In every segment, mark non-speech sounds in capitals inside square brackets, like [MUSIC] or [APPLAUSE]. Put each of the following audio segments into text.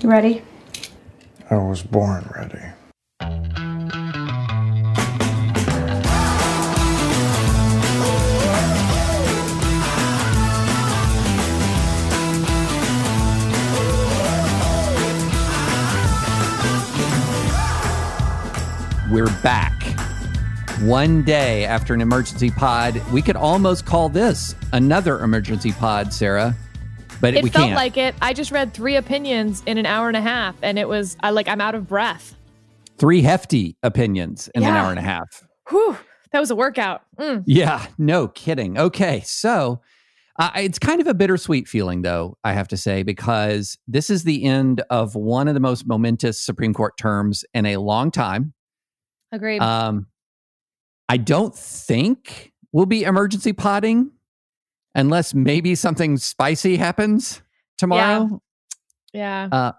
You ready? I was born ready. We're back. One day after an emergency pod, we could almost call this another emergency pod, Sarah. But It we felt can't. like it. I just read three opinions in an hour and a half, and it was I like I'm out of breath. Three hefty opinions in an hour and a half. Whew, that was a workout. Mm. Yeah, no kidding. Okay, so uh, it's kind of a bittersweet feeling, though, I have to say, because this is the end of one of the most momentous Supreme Court terms in a long time. Agreed. Um, I don't think we'll be emergency potting unless maybe something spicy happens tomorrow. yeah. Uh,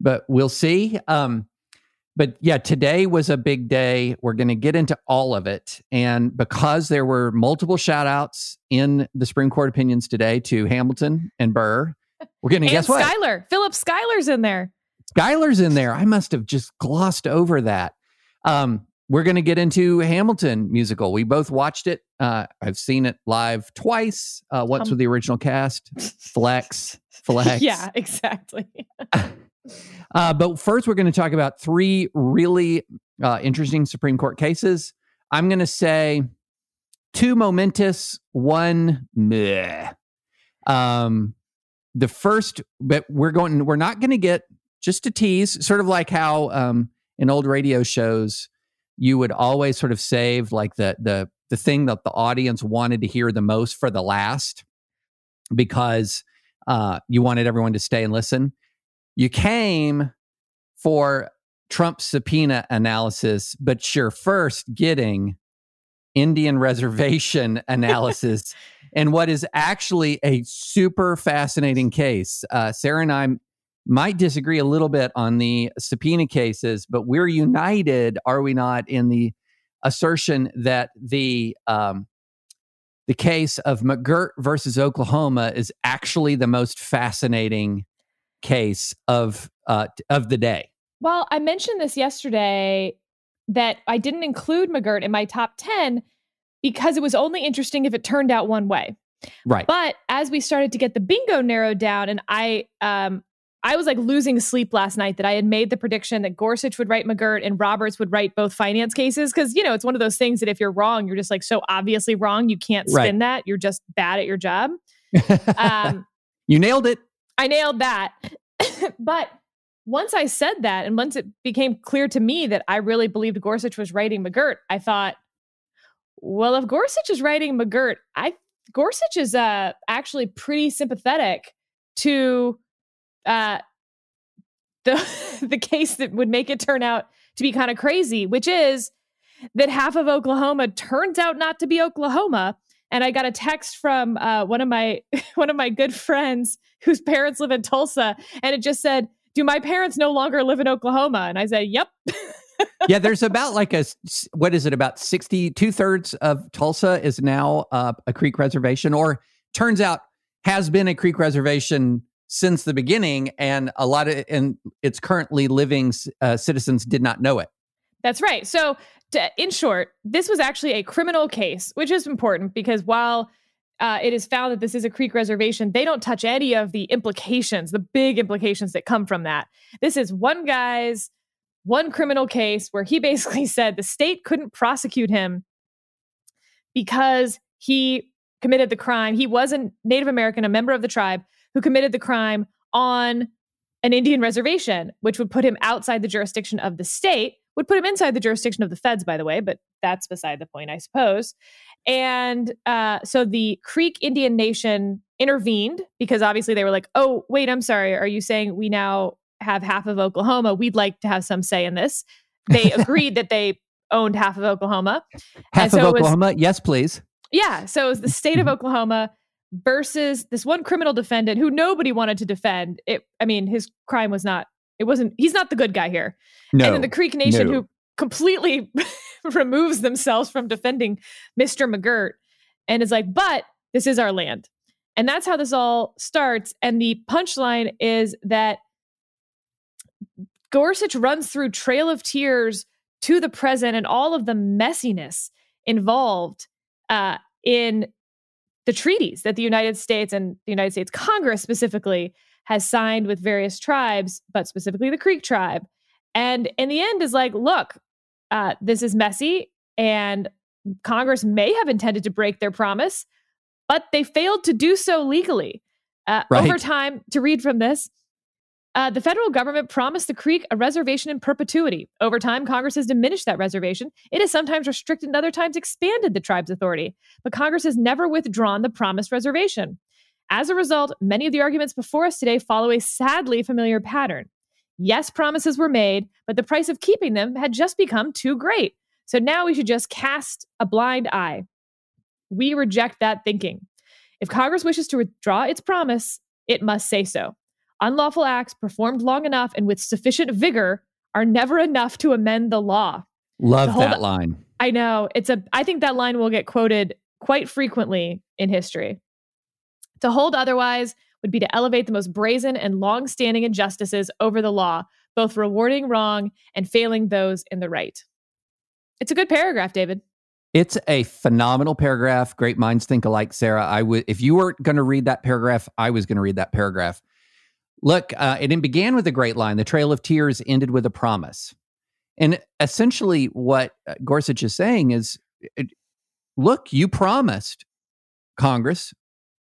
but we'll see. Um, but yeah, today was a big day. We're going to get into all of it. And because there were multiple shout outs in the Supreme Court opinions today to Hamilton and Burr, we're going to guess what? Schuyler, Philip Schuyler's in there. Schuyler's in there. I must have just glossed over that. Um, we're going to get into Hamilton musical. We both watched it. Uh, I've seen it live twice. Uh, once Um, with the original cast. [LAUGHS] Flex, flex. Yeah, exactly. [LAUGHS] Uh, but first, we're going to talk about three really uh, interesting Supreme Court cases. I'm going to say two momentous, one meh. Um, the first, but we're going, we're not going to get just a tease, sort of like how um, in old radio shows you would always sort of save like the the the thing that the audience wanted to hear the most for the last because uh, you wanted everyone to stay and listen. You came for Trump's subpoena analysis, but you're first getting Indian reservation [LAUGHS] analysis and what is actually a super fascinating case. Uh, Sarah and I might disagree a little bit on the subpoena cases, but we're united, are we not, in the assertion that the um, the case of McGirt versus Oklahoma is actually the most fascinating case of uh, of the day. Well, I mentioned this yesterday that I didn't include McGirt in my top 10 because it was only interesting if it turned out one way. Right. But as we started to get the bingo narrowed down, and I um I was like losing sleep last night that I had made the prediction that Gorsuch would write McGirt and Roberts would write both finance cases. Cause you know, it's one of those things that if you're wrong, you're just like so obviously wrong. You can't spin Right. that. You're just bad at your job. [LAUGHS] Um, you nailed it. I nailed that. [COUGHS] but once I said that, and once it became clear to me that I really believed Gorsuch was writing McGirt, I thought, well, if Gorsuch is writing McGirt, I Gorsuch is uh, actually pretty sympathetic to uh, the [LAUGHS] the case that would make it turn out to be kind of crazy, which is that half of Oklahoma turns out not to be Oklahoma. And I got a text from uh, one of my [LAUGHS] one of my good friends whose parents live in Tulsa, and it just said, "Do my parents no longer live in Oklahoma?" And I said, "Yep." yeah, there's [LAUGHS] about like a what is it about sixty two thirds of Tulsa is now uh, a Creek reservation, or turns out has been a Creek reservation since the beginning, and a lot of and its currently living uh, citizens did not know it. That's right. So, to, in short, this was actually a criminal case, which is important because while uh, it is found that this is a Creek reservation, they don't touch any of the implications, the big implications that come from that. This is one guy's one criminal case where he [LAUGHS] basically said the state couldn't prosecute him because he committed the crime. He was a Native American, a member of the tribe who committed the crime on an Indian reservation, which would put him outside the jurisdiction of the state, would put him inside the jurisdiction of the feds, by the way, but that's beside the point, I suppose. And uh, so the Creek Indian Nation intervened because obviously they were like, oh, wait, I'm sorry. Are you saying we now have half of Oklahoma? We'd like to have some say in this. They [LAUGHS] agreed that they owned half of Oklahoma. Half of Oklahoma? Was, yes, please. Yeah. So it was the state of Oklahoma versus this one criminal defendant who nobody wanted to defend. It, I mean, his crime was not, it wasn't, he's not the good guy here. No, and then the Creek Nation no. who completely [LAUGHS] removes themselves from defending Mr. McGirt and is like, but this is our land. And that's how this all starts. And the punchline is that Gorsuch runs through Trail of Tears to the present and all of the messiness involved uh, in the treaties that the United States and the United States Congress specifically has signed with various tribes, but specifically the Creek tribe. And in the end, is like, look, uh, this is messy, and Congress may have intended to break their promise, but they failed to do so legally. Uh, right. Over time, to read from this, uh, the federal government promised the Creek a reservation in perpetuity. Over time, Congress has diminished that reservation. It has sometimes restricted and other times expanded the tribe's authority, but Congress has never withdrawn the promised reservation. As a result, many of the arguments before us today follow a sadly familiar pattern. Yes, promises were made, but the price of keeping them had just become too great. So now we should just cast a blind eye. We reject that thinking. If Congress wishes to withdraw its promise, it must say so. Unlawful acts performed long enough and with sufficient vigor are never enough to amend the law. Love that line. I know. It's a I think that line will get quoted quite frequently in history. To hold otherwise would be to elevate the most brazen and long-standing injustices over the law, both rewarding wrong and failing those in the right. It's a good paragraph, David. It's a phenomenal paragraph. Great minds think alike, Sarah. I would if you weren't going to read that paragraph, I was going to read that paragraph. Look, uh, it began with a great line. The Trail of Tears ended with a promise. And essentially, what uh, Gorsuch is saying is it, look, you promised Congress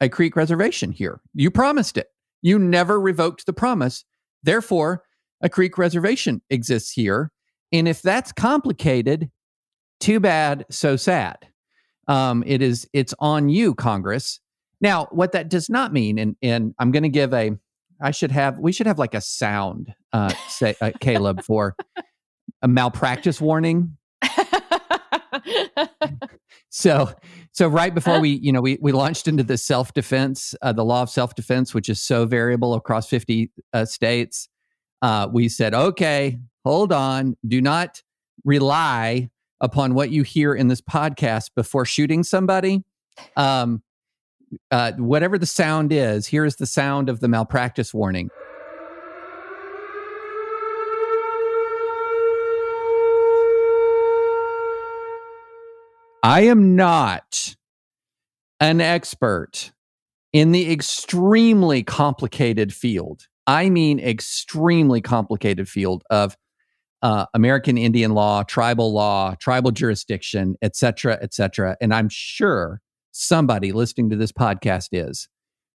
a Creek reservation here. You promised it. You never revoked the promise. Therefore, a Creek reservation exists here. And if that's complicated, too bad, so sad. Um, it is it's on you, Congress. Now, what that does not mean, and and I'm going to give a, I should have we should have like a sound, uh, say uh, Caleb for a malpractice warning. [LAUGHS] so so right before we you know we we launched into the self defense uh, the law of self defense which is so variable across 50 uh, states uh, we said okay hold on do not rely upon what you hear in this podcast before shooting somebody um, uh, whatever the sound is here is the sound of the malpractice warning I am not an expert in the extremely complicated field. I mean, extremely complicated field of uh, American Indian law, tribal law, tribal jurisdiction, et cetera, et cetera. And I'm sure somebody listening to this podcast is.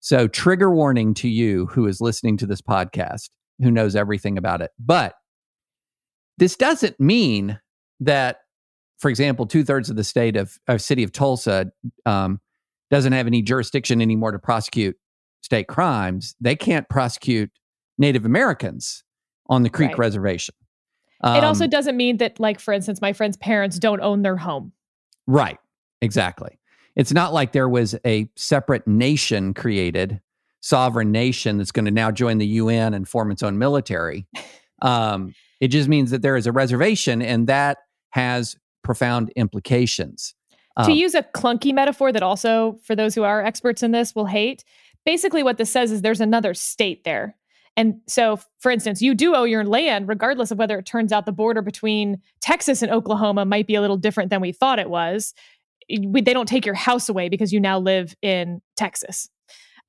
So, trigger warning to you who is listening to this podcast, who knows everything about it. But this doesn't mean that for example, two thirds of the state of, of city of Tulsa um, doesn't have any jurisdiction anymore to prosecute state crimes. They can't prosecute Native Americans on the Creek right. Reservation. Um, it also doesn't mean that, like, for instance, my friend's parents don't own their home. Right. Exactly. It's not like there was a separate nation created, sovereign nation that's going to now join the UN and form its own military. Um, it just means that there is a reservation, and that has profound implications. Um, to use a clunky metaphor that also, for those who are experts in this, will hate, basically what this says is there's another state there. And so, for instance, you do owe your land, regardless of whether it turns out the border between Texas and Oklahoma might be a little different than we thought it was. We, they don't take your house away because you now live in Texas.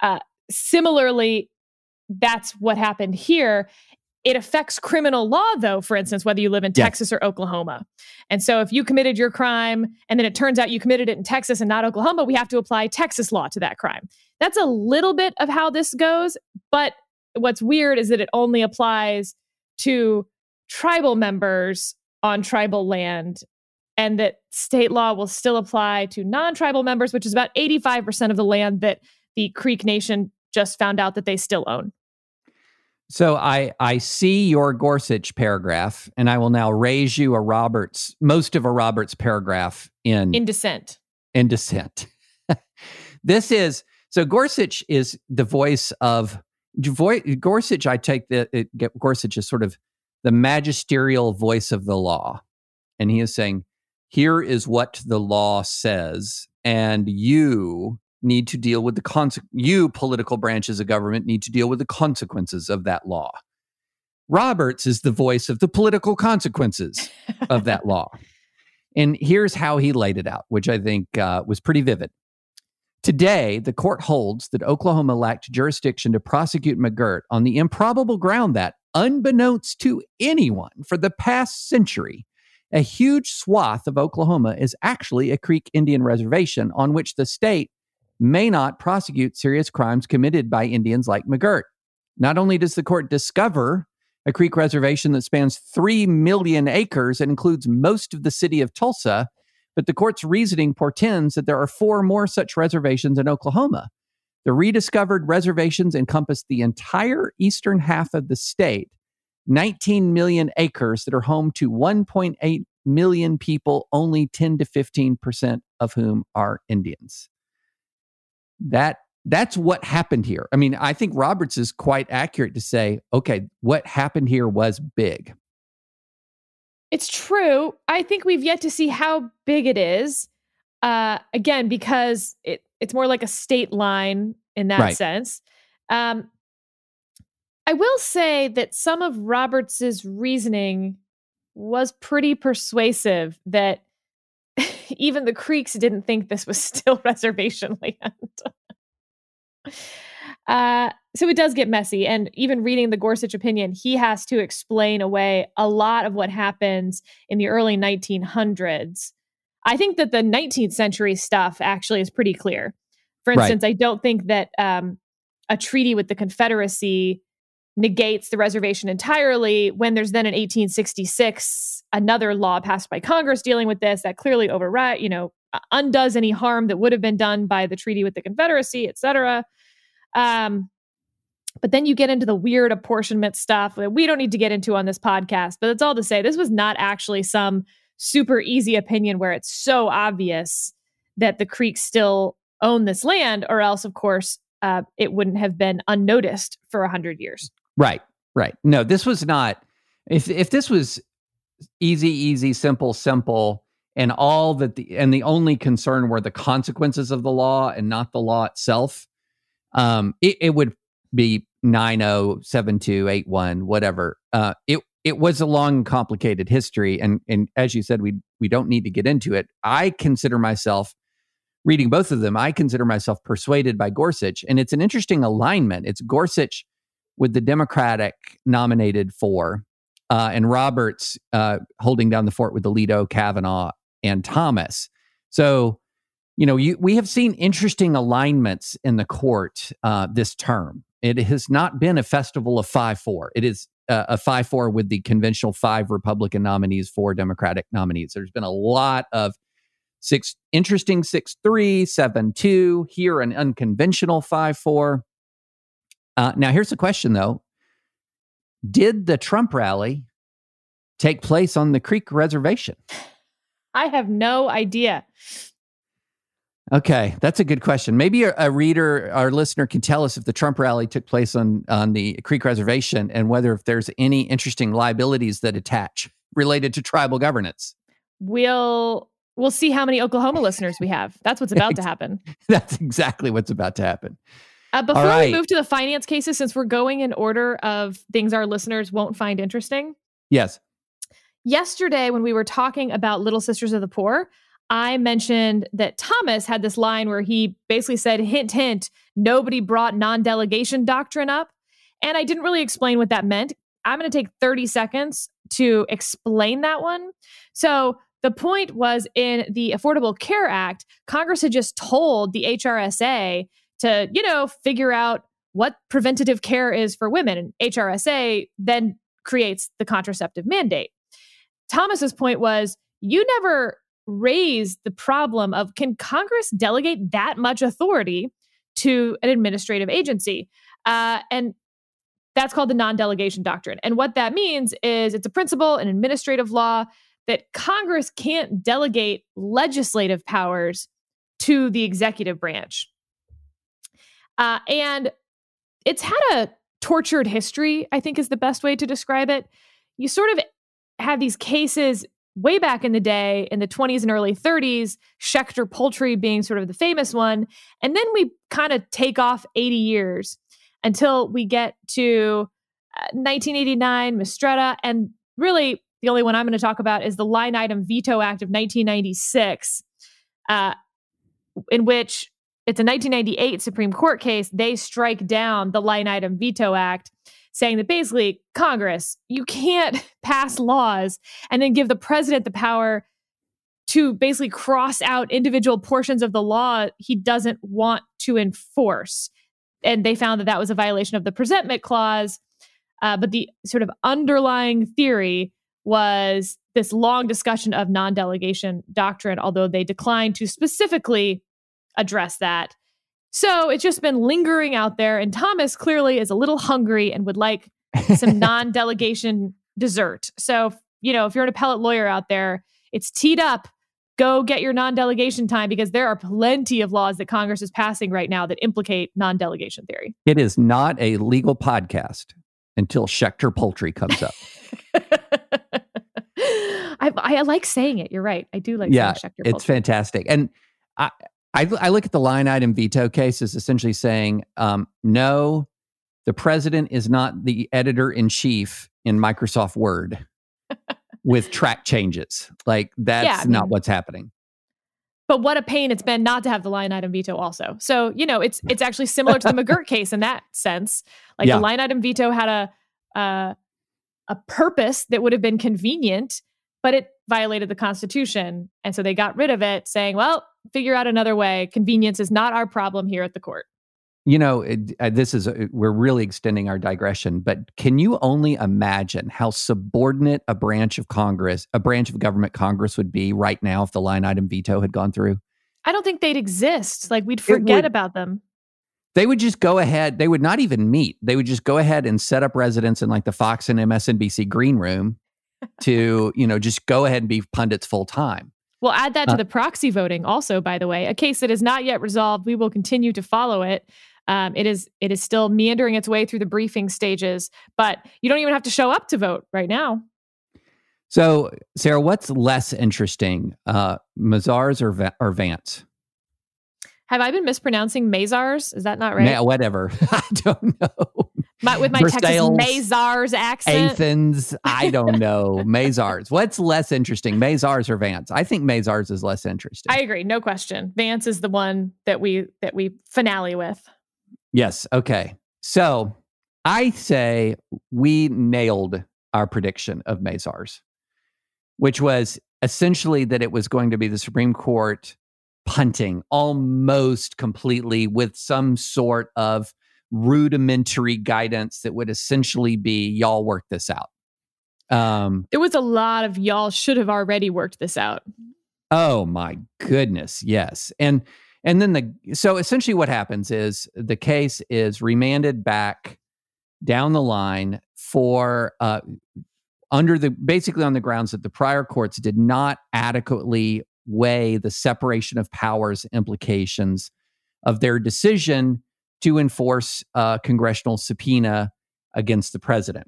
Uh, similarly, that's what happened here. It affects criminal law, though, for instance, whether you live in Yeah. Texas or Oklahoma. And so if you committed your crime and then it turns out you committed it in Texas and not Oklahoma, we have to apply Texas law to that crime. That's a little bit of how this goes. But what's weird is that it only applies to tribal members on tribal land and that state law will still apply to non tribal members, which is about 85% of the land that the Creek Nation just found out that they still own. So I I see your Gorsuch paragraph, and I will now raise you a Roberts, most of a Roberts paragraph in In dissent. in dissent. [LAUGHS] this is so Gorsuch is the voice of Gorsuch. I take the it, Gorsuch is sort of the magisterial voice of the law, and he is saying, "Here is what the law says, and you." Need to deal with the conse- you political branches of government need to deal with the consequences of that law. Roberts is the voice of the political consequences of that [LAUGHS] law. And here's how he laid it out, which I think uh, was pretty vivid. Today, the court holds that Oklahoma lacked jurisdiction to prosecute McGirt on the improbable ground that, unbeknownst to anyone for the past century, a huge swath of Oklahoma is actually a Creek Indian reservation on which the state may not prosecute serious crimes committed by Indians like McGirt. Not only does the court discover a Creek reservation that spans 3 million acres and includes most of the city of Tulsa, but the court's reasoning portends that there are four more such reservations in Oklahoma. The rediscovered reservations encompass the entire eastern half of the state, 19 million acres that are home to 1.8 million people, only 10 to 15% of whom are Indians. That that's what happened here. I mean, I think Roberts is quite accurate to say, okay, what happened here was big. It's true. I think we've yet to see how big it is. Uh, again, because it, it's more like a state line in that Right. sense. Um, I will say that some of Roberts's reasoning was pretty persuasive that [LAUGHS] even the Creeks didn't think this was [LAUGHS] still reservation land. [LAUGHS] uh, so it does get messy. And even reading the Gorsuch opinion, he has to explain away a lot of what happens in the early 1900s. I think that the 19th century stuff actually is pretty clear. For Right. instance, I don't think that um, a treaty with the Confederacy negates the reservation entirely when there's then in 1866 another law passed by Congress dealing with this that clearly override, you know, undoes any harm that would have been done by the treaty with the Confederacy, et cetera. Um, but then you get into the weird apportionment stuff that we don't need to get into on this podcast. But it's all to say this was not actually some super easy opinion where it's so obvious that the Creeks still own this land, or else, of course, uh, it wouldn't have been unnoticed for a hundred years. Right, right. No, this was not. If if this was easy, easy, simple, simple, and all that the and the only concern were the consequences of the law and not the law itself, um, it, it would be nine zero seven two eight one whatever. Uh, it it was a long, complicated history, and and as you said, we we don't need to get into it. I consider myself reading both of them. I consider myself persuaded by Gorsuch, and it's an interesting alignment. It's Gorsuch with the Democratic nominated four, uh, and Roberts uh, holding down the fort with Alito, Kavanaugh, and Thomas. So, you know, you, we have seen interesting alignments in the court uh, this term. It has not been a festival of five four. It is uh, a five four with the conventional five Republican nominees, four Democratic nominees. There's been a lot of six interesting six three seven two here an unconventional five four. Uh, now, here's the question though Did the Trump rally take place on the Creek Reservation? I have no idea. Okay, that's a good question. Maybe a, a reader, our listener, can tell us if the Trump rally took place on on the Creek Reservation and whether if there's any interesting liabilities that attach related to tribal governance. We'll we'll see how many Oklahoma listeners we have. That's what's about to happen. [LAUGHS] That's exactly what's about to happen. Uh, before right. we move to the finance cases, since we're going in order of things our listeners won't find interesting, Yes. yesterday when we were talking about Little Sisters of the Poor, I mentioned that Thomas had this line where he basically said, hint, hint, nobody brought non delegation doctrine up. And I didn't really explain what that meant. I'm going to take 30 seconds to explain that one. So, the point was in the Affordable Care Act, Congress had just told the HRSA to, you know, figure out what preventative care is for women. And HRSA then creates the contraceptive mandate. Thomas's point was you never raised the problem of can Congress delegate that much authority to an administrative agency? Uh, and that's called the non delegation doctrine. And what that means is it's a principle in administrative law that Congress can't delegate legislative powers to the executive branch. Uh, and it's had a tortured history, I think is the best way to describe it. You sort of have these cases way back in the day in the 20s and early 30s, Schechter Poultry being sort of the famous one. And then we kind of take off 80 years until we get to uh, 1989, Mistretta. And really, the only one I'm going to talk about is the Line Item Veto Act of 1996, uh, in which it's a 1998 Supreme Court case. They strike down the Line Item Veto Act, saying that basically, Congress, you can't [LAUGHS] pass laws and then give the president the power to basically cross out individual portions of the law he doesn't want to enforce. And they found that that was a violation of the presentment clause. Uh, but the sort of underlying theory was this long discussion of non delegation doctrine, although they declined to specifically address that. So it's just been lingering out there. And Thomas clearly is a little hungry and would like some [LAUGHS] non delegation dessert. So, you know, if you're an appellate lawyer out there, it's teed up. Go get your non delegation time because there are plenty of laws that Congress is passing right now that implicate non delegation theory. It is not a legal podcast until Schechter Poultry comes up. [LAUGHS] I, I like saying it. You're right. I do like yeah, Schechter it's fantastic. And I, I, I look at the line item veto case as essentially saying, um, no, the president is not the editor in chief in Microsoft Word [LAUGHS] with track changes. Like that's Yeah, I not what's happening. But what a pain it's been not to have the line item veto also. So, you know, it's it's actually similar to the [LAUGHS] McGirt case in that sense. Like Yeah. the line item veto had a uh, a purpose that would have been convenient, but it violated the Constitution. And so they got rid of it, saying, well, figure out another way. Convenience is not our problem here at the court. You know, it, uh, this is, uh, we're really extending our digression, but can you only imagine how subordinate a branch of Congress, a branch of government Congress would be right now if the line item veto had gone through? I don't think they'd exist. Like we'd forget would- about them. They would just go ahead, they would not even meet. They would just go ahead and set up residence in like the Fox and MSNBC green room to, you know, just go ahead and be pundits full time. We'll add that to Uh, the proxy voting also, by the way, a case that is not yet resolved. We will continue to follow it. Um, it is it is still meandering its way through the briefing stages, but you don't even have to show up to vote right now. So, Sarah, what's less interesting, uh, Mazars or, Va- or Vance? Have I been mispronouncing Mazars? Is that not right? Ma- whatever. [LAUGHS] I don't know. My, with my Texas Mazars accent. Athens. I don't [LAUGHS] know. Mazars. What's less interesting, Mazars or Vance? I think Mazars is less interesting. I agree, no question. Vance is the one that we that we finale with. yes. Okay. So I say we nailed our prediction of Mazars, which was essentially that it was going to be the Supreme Court punting almost completely with some sort of rudimentary guidance that would essentially be y'all work this out. Um, There was a lot of y'all should have already worked this out. Oh my goodness, yes. And and then the so essentially what happens is the case is remanded back down the line for uh under the basically on the grounds that the prior courts did not adequately weigh the separation of powers implications of their decision to enforce a congressional subpoena against the president.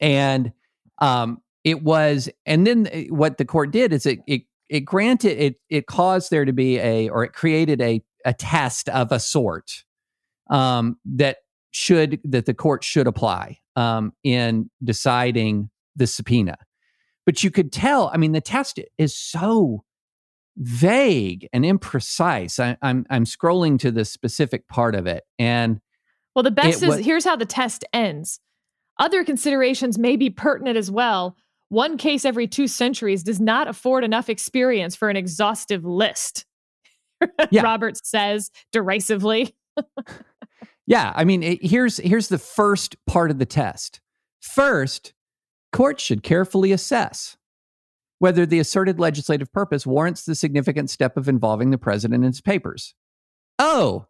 And um, it was, and then uh, what the court did is it it it granted it it caused there to be a or it created a a test of a sort um, that should that the court should apply um, in deciding the subpoena. But you could tell, I mean, the test is so vague and imprecise. I, I'm I'm scrolling to the specific part of it, and Well, the best is wa- here's how the test ends. Other considerations may be pertinent as well. One case every two centuries does not afford enough experience for an exhaustive list. [LAUGHS] Yeah. Roberts says derisively. [LAUGHS] Yeah, I mean, it, here's here's the first part of the test. First, courts should carefully assess whether the asserted legislative purpose warrants the significant step of involving the president in his papers. Oh,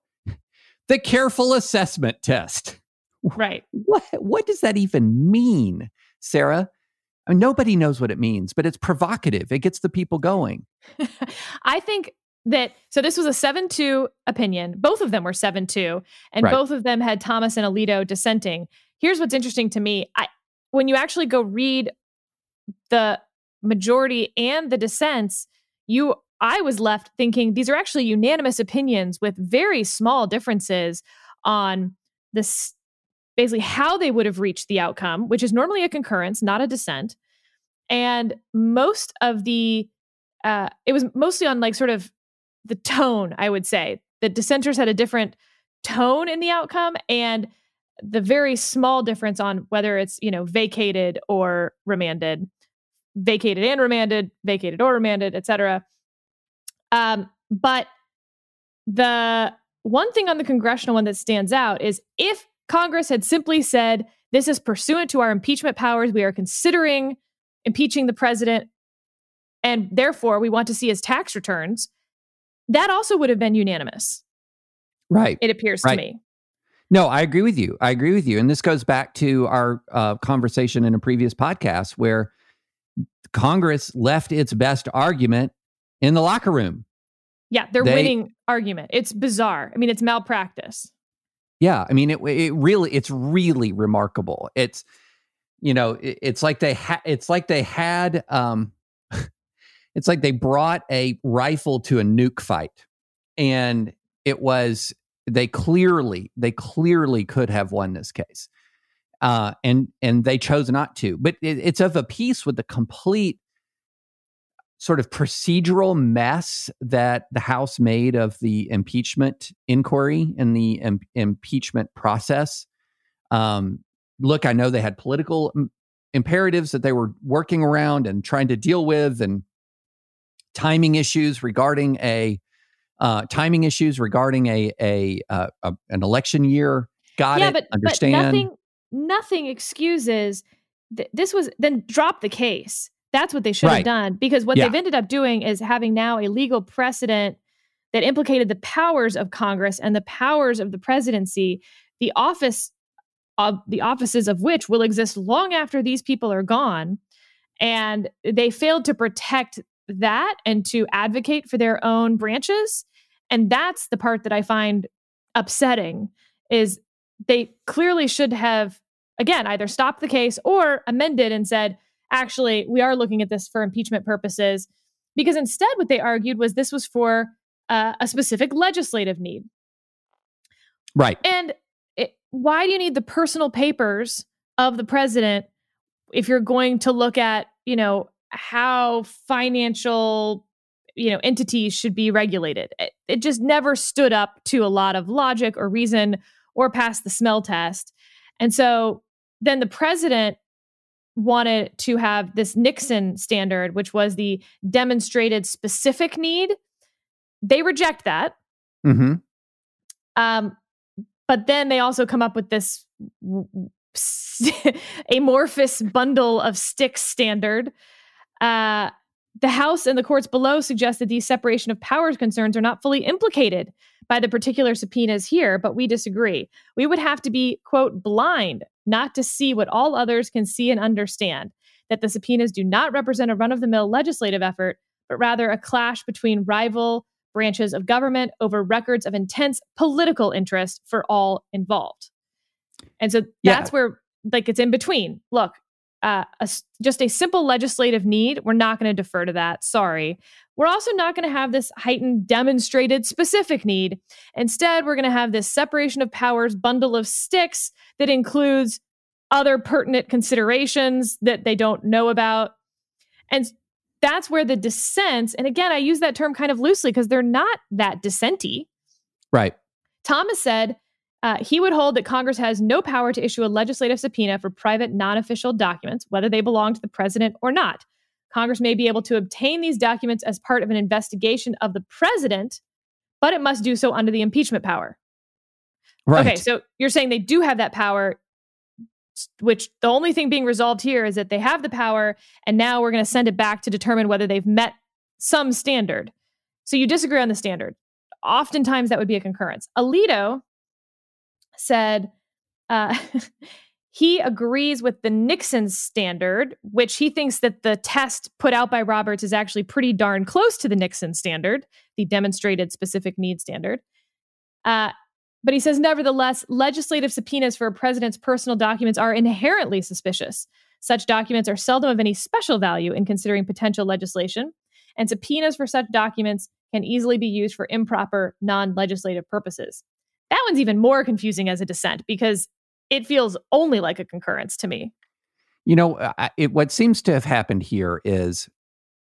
the careful assessment test. Right. What what does that even mean, Sarah? I mean, nobody knows what it means, but it's provocative. It gets the people going. [LAUGHS] I think that so this was a 7-2 opinion. Both of them were 7-2 and Right. both of them had Thomas and Alito dissenting. Here's what's interesting to me. I when you actually go read the majority and the dissents, you I was left thinking these are actually unanimous opinions with very small differences on this basically how they would have reached the outcome, which is normally a concurrence, not a dissent. And most of the uh it was mostly on like sort of the tone, I would say. The dissenters had a different tone in the outcome and the very small difference on whether it's, you know, vacated or remanded, vacated and remanded, vacated or remanded, et cetera. Um, but the one thing on the congressional one that stands out is if Congress had simply said, this is pursuant to our impeachment powers, we are considering impeaching the president, and therefore we want to see his tax returns, that also would have been unanimous, Right. it appears Right. to me. No, I agree with you. I agree with you. And this goes back to our uh, conversation in a previous podcast where Congress left its best argument in the locker room. Yeah, their They- winning argument. It's bizarre. I mean, it's malpractice. Yeah, I mean, it it really it's really remarkable. It's you know, it, it's like they had it's like they had um, [LAUGHS] it's like they brought a rifle to a nuke fight, and it was they clearly they clearly could have won this case, uh, and and they chose not to. But it, it's of a piece with the complete sort of procedural mess that the House made of the impeachment inquiry and the im- impeachment process. Um, look, I know they had political im- imperatives that they were working around and trying to deal with, and timing issues regarding a uh, timing issues regarding a a, uh, a an election year. Got yeah, it. but, Understand? but nothing nothing excuses th- this was then drop the case. That's what they should Right. have done because what Yeah. they've ended up doing is having now a legal precedent that implicated the powers of Congress and the powers of the presidency, the office of the offices of which will exist long after these people are gone. And they failed to protect that and to advocate for their own branches. And that's the part that I find upsetting is they clearly should have again either stopped the case or amended and said actually we are looking at this for impeachment purposes because instead what they argued was this was for uh, a specific legislative need right. and it, why do you need the personal papers of the president if you're going to look at, you know, how financial, you know, entities should be regulated? It, it just never stood up to a lot of logic or reason or pass the smell test. And so then the president wanted to have this Nixon standard, which was the demonstrated specific need. They reject that. hmm Um, but then they also come up with this [LAUGHS] amorphous bundle of sticks standard. Uh, the House and the courts below suggest that these separation of powers concerns are not fully implicated by the particular subpoenas here, but we disagree. We would have to be, quote, blind not to see what all others can see and understand that the subpoenas do not represent a run of the mill legislative effort, but rather a clash between rival branches of government over records of intense political interest for all involved. And so Yeah. that's where, like, it's in between. Look, uh, a just a simple legislative need, we're not going to defer to that. Sorry. We're also not going to have this heightened demonstrated specific need. Instead, we're going to have this separation of powers bundle of sticks that includes other pertinent considerations that they don't know about. And that's where the dissents, and again, I use that term kind of loosely because they're not that dissenty. Right. Thomas said uh, he would hold that Congress has no power to issue a legislative subpoena for private non official documents, whether they belong to the president or not. Congress may be able to obtain these documents as part of an investigation of the president, but it must do so under the impeachment power. Right. Okay, so you're saying they do have that power, which the only thing being resolved here is that they have the power, and now we're going to send it back to determine whether they've met some standard. So you disagree on the standard. Oftentimes that would be a concurrence. Alito said uh, [LAUGHS] he agrees with the Nixon standard, which he thinks that the test put out by Roberts is actually pretty darn close to the Nixon standard, the demonstrated specific need standard. Uh, but he says, nevertheless, legislative subpoenas for a president's personal documents are inherently suspicious. Such documents are seldom of any special value in considering potential legislation, and subpoenas for such documents can easily be used for improper, non legislative purposes. That one's even more confusing as a dissent because it feels only like a concurrence to me. You know, it, what seems to have happened here is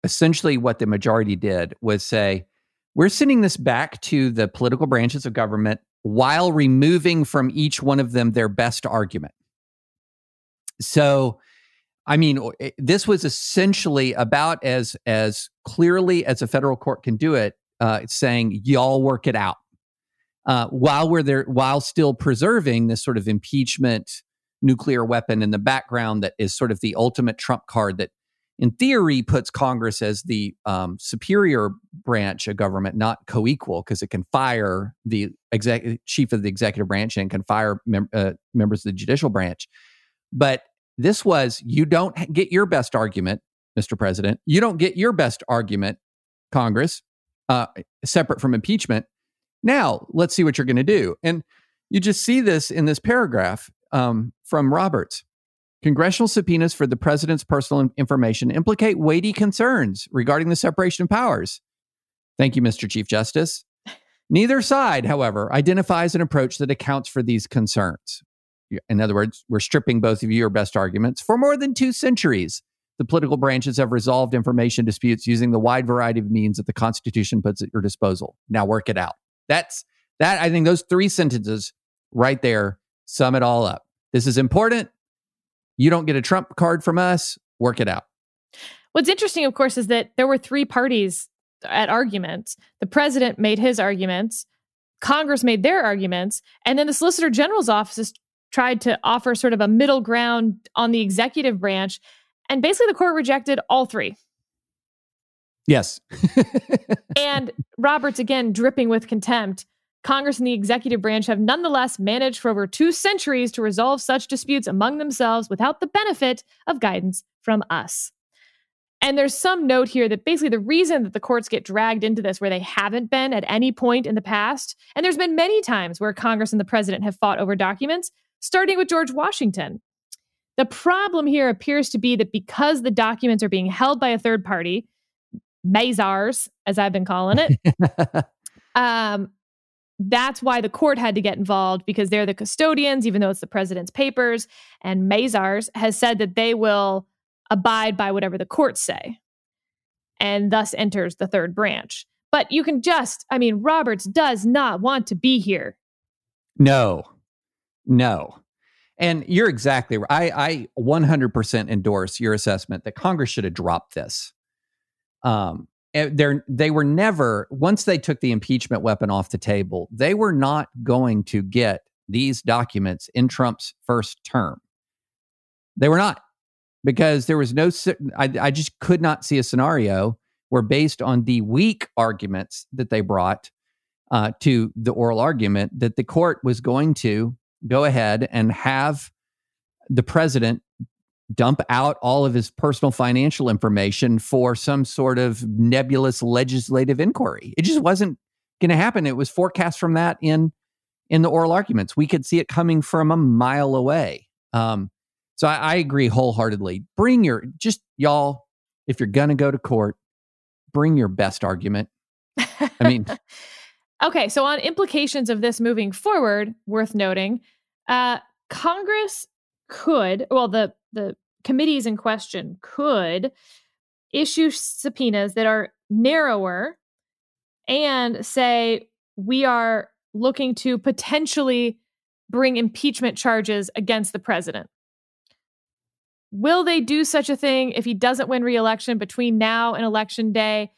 essentially what the majority did was say, we're sending this back to the political branches of government while removing from each one of them their best argument. So, I mean, this was essentially about as as clearly as a federal court can do it, uh, saying y'all work it out uh, while we're there, while still preserving this sort of impeachment nuclear weapon in the background that is sort of the ultimate trump card that in theory puts congress as the um, superior branch of government not co-equal because it can fire the exec- chief of the executive branch and can fire mem- uh, members of the judicial branch. But this was you don't get your best argument mr president. You don't get your best argument congress uh, separate from impeachment now, let's see what you're going to do. And you just see this in this paragraph um, from Roberts. Congressional subpoenas for the president's personal information implicate weighty concerns regarding the separation of powers. Thank you, Mr. Chief Justice. Neither side, however, identifies an approach that accounts for these concerns. In other words, we're stripping both of your best arguments. For more than two centuries, the political branches have resolved information disputes using the wide variety of means that the Constitution puts at your disposal. Now work it out. That's that. I think those three sentences right there sum it all up. This is important. You don't get a Trump card from us. Work it out. What's interesting, of course, is that there were three parties at arguments. The president made his arguments, Congress made their arguments, and then the Solicitor General's office tried to offer sort of a middle ground on the executive branch. And basically, the court rejected all three. Yes. [LAUGHS] and Roberts, again, dripping with contempt. Congress and the executive branch have nonetheless managed for over two centuries to resolve such disputes among themselves without the benefit of guidance from us. And there's some note here that basically the reason that the courts get dragged into this where they haven't been at any point in the past, and there's been many times where Congress and the president have fought over documents, starting with George Washington. The problem here appears to be that because the documents are being held by a third party, Mazars, as I've been calling it. [LAUGHS] um, that's why the court had to get involved because they're the custodians, even though it's the president's papers. And Mazars has said that they will abide by whatever the courts say, and thus enters the third branch. But you can just, I mean, Roberts does not want to be here. No, no. And you're exactly right. I, I 100% endorse your assessment that Congress should have dropped this. Um, eh, they're, they were never, once they took the impeachment weapon off the table, they were not going to get these documents in Trump's first term. They were not, because there was no, I, I just could not see a scenario where, based on the weak arguments that they brought uh, to the oral argument, that the court was going to go ahead and have the president dump out all of his personal financial information for some sort of nebulous legislative inquiry. It just wasn't going to happen. It was forecast from that in in the oral arguments. We could see it coming from a mile away. Um, so I, I agree wholeheartedly. Bring your just y'all. If you're going to go to court, bring your best argument. I mean. [LAUGHS] okay, so on implications of this moving forward, worth noting, uh, Congress could, well, the the committees in question could issue subpoenas that are narrower and say we are looking to potentially bring impeachment charges against the president. Will they do such a thing if he doesn't win reelection between now and election day?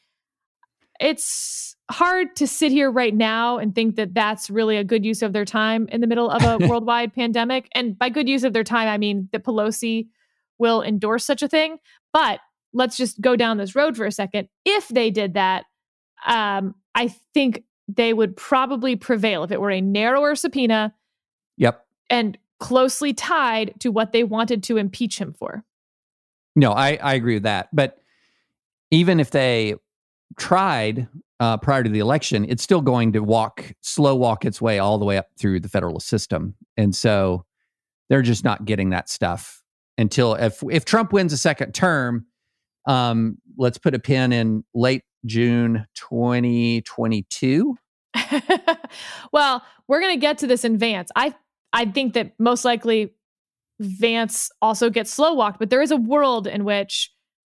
It's hard to sit here right now and think that that's really a good use of their time in the middle of a [LAUGHS] worldwide pandemic. And by good use of their time, I mean that Pelosi will endorse such a thing. But let's just go down this road for a second. If they did that, um, I think they would probably prevail if it were a narrower subpoena. Yep. And closely tied to what they wanted to impeach him for. No, I, I agree with that. But even if they tried uh, prior to the election, it's still going to walk, slow walk its way all the way up through the federal system. And so they're just not getting that stuff until if if Trump wins a second term, um, let's put a pin in late June 2022. [LAUGHS] well, we're going to get to this in Vance. I I think that most likely Vance also gets slow walked, but there is a world in which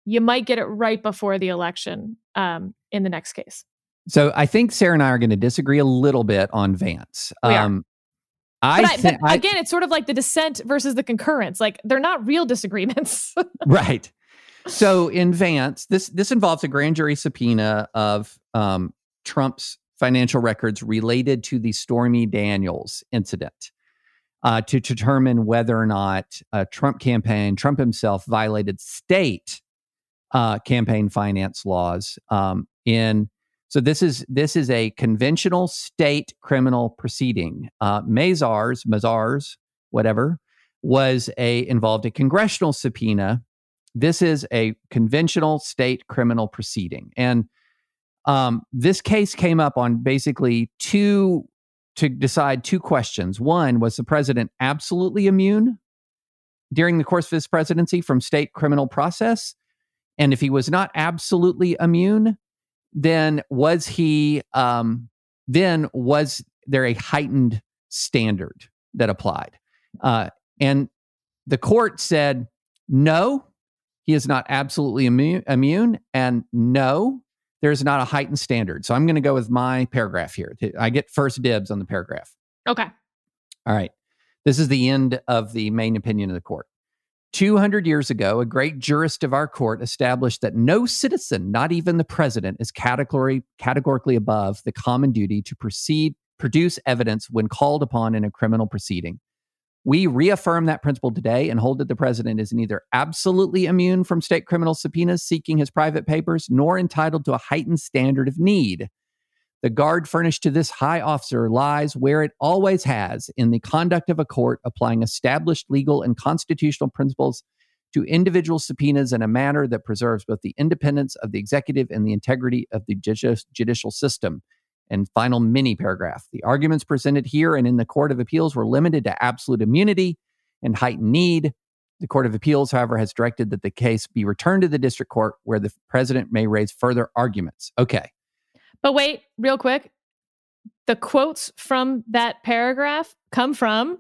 you might get it right before the election um, in the next case. So I think Sarah and I are going to disagree a little bit on Vance. We um, I, but, th- but again, it's sort of like the dissent versus the concurrence. Like they're not real disagreements. [LAUGHS] right. So in Vance, this this involves a grand jury subpoena of um, Trump's financial records related to the Stormy Daniels incident uh, to determine whether or not a Trump campaign, Trump himself, violated state uh, campaign finance laws. Um, in so this is this is a conventional state criminal proceeding. Uh, Mazars, Mazars, whatever, was a involved a congressional subpoena. This is a conventional state criminal proceeding, and um, this case came up on basically two to decide two questions. One was the president absolutely immune during the course of his presidency from state criminal process? And if he was not absolutely immune, then was he, um, then was there a heightened standard that applied? Uh, and the court said, no, he is not absolutely immune, immune and no, there's not a heightened standard. So I'm going to go with my paragraph here. I get first dibs on the paragraph. Okay. All right. This is the end of the main opinion of the court. 200 years ago, a great jurist of our court established that no citizen, not even the president, is category, categorically above the common duty to proceed, produce evidence when called upon in a criminal proceeding. We reaffirm that principle today and hold that the president is neither absolutely immune from state criminal subpoenas seeking his private papers, nor entitled to a heightened standard of need. The guard furnished to this high officer lies where it always has in the conduct of a court applying established legal and constitutional principles to individual subpoenas in a manner that preserves both the independence of the executive and the integrity of the judicial system. And final mini paragraph. The arguments presented here and in the Court of Appeals were limited to absolute immunity and heightened need. The Court of Appeals, however, has directed that the case be returned to the district court where the president may raise further arguments. Okay. But wait, real quick. The quotes from that paragraph come from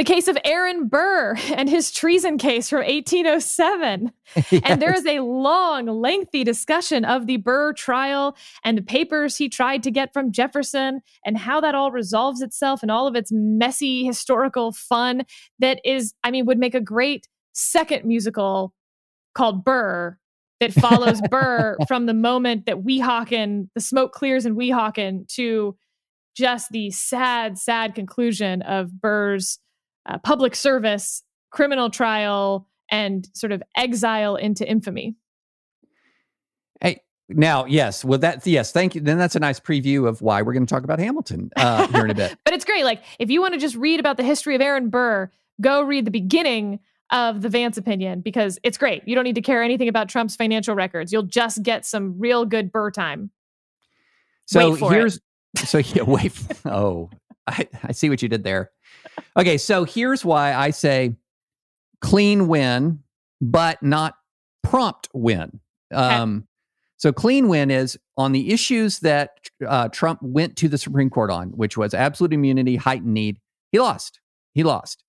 the case of Aaron Burr and his treason case from 1807. yes. [LAUGHS] And there is a long, lengthy discussion of the Burr trial and the papers he tried to get from Jefferson and how that all resolves itself and all of its messy historical fun that is, I mean, would make a great second musical called Burr that follows Burr [LAUGHS] from the moment that Weehawken, the smoke clears in Weehawken to just the sad, sad conclusion of Burr's uh, public service, criminal trial, and sort of exile into infamy. Hey, now, yes, well, that yes, thank you. Then that's a nice preview of why we're going to talk about Hamilton uh, here in a bit. [LAUGHS] but it's great. Like, if you want to just read about the history of Aaron Burr, go read the beginning of the Vance opinion because it's great. You don't need to care anything about Trump's financial records. You'll just get some real good Burr time. So here's it. so [LAUGHS] yeah, wait. oh, I, I see what you did there. Okay, so here's why I say clean win, but not prompt win. Um, okay. So clean win is on the issues that uh, Trump went to the Supreme Court on, which was absolute immunity, heightened need. He lost. He lost.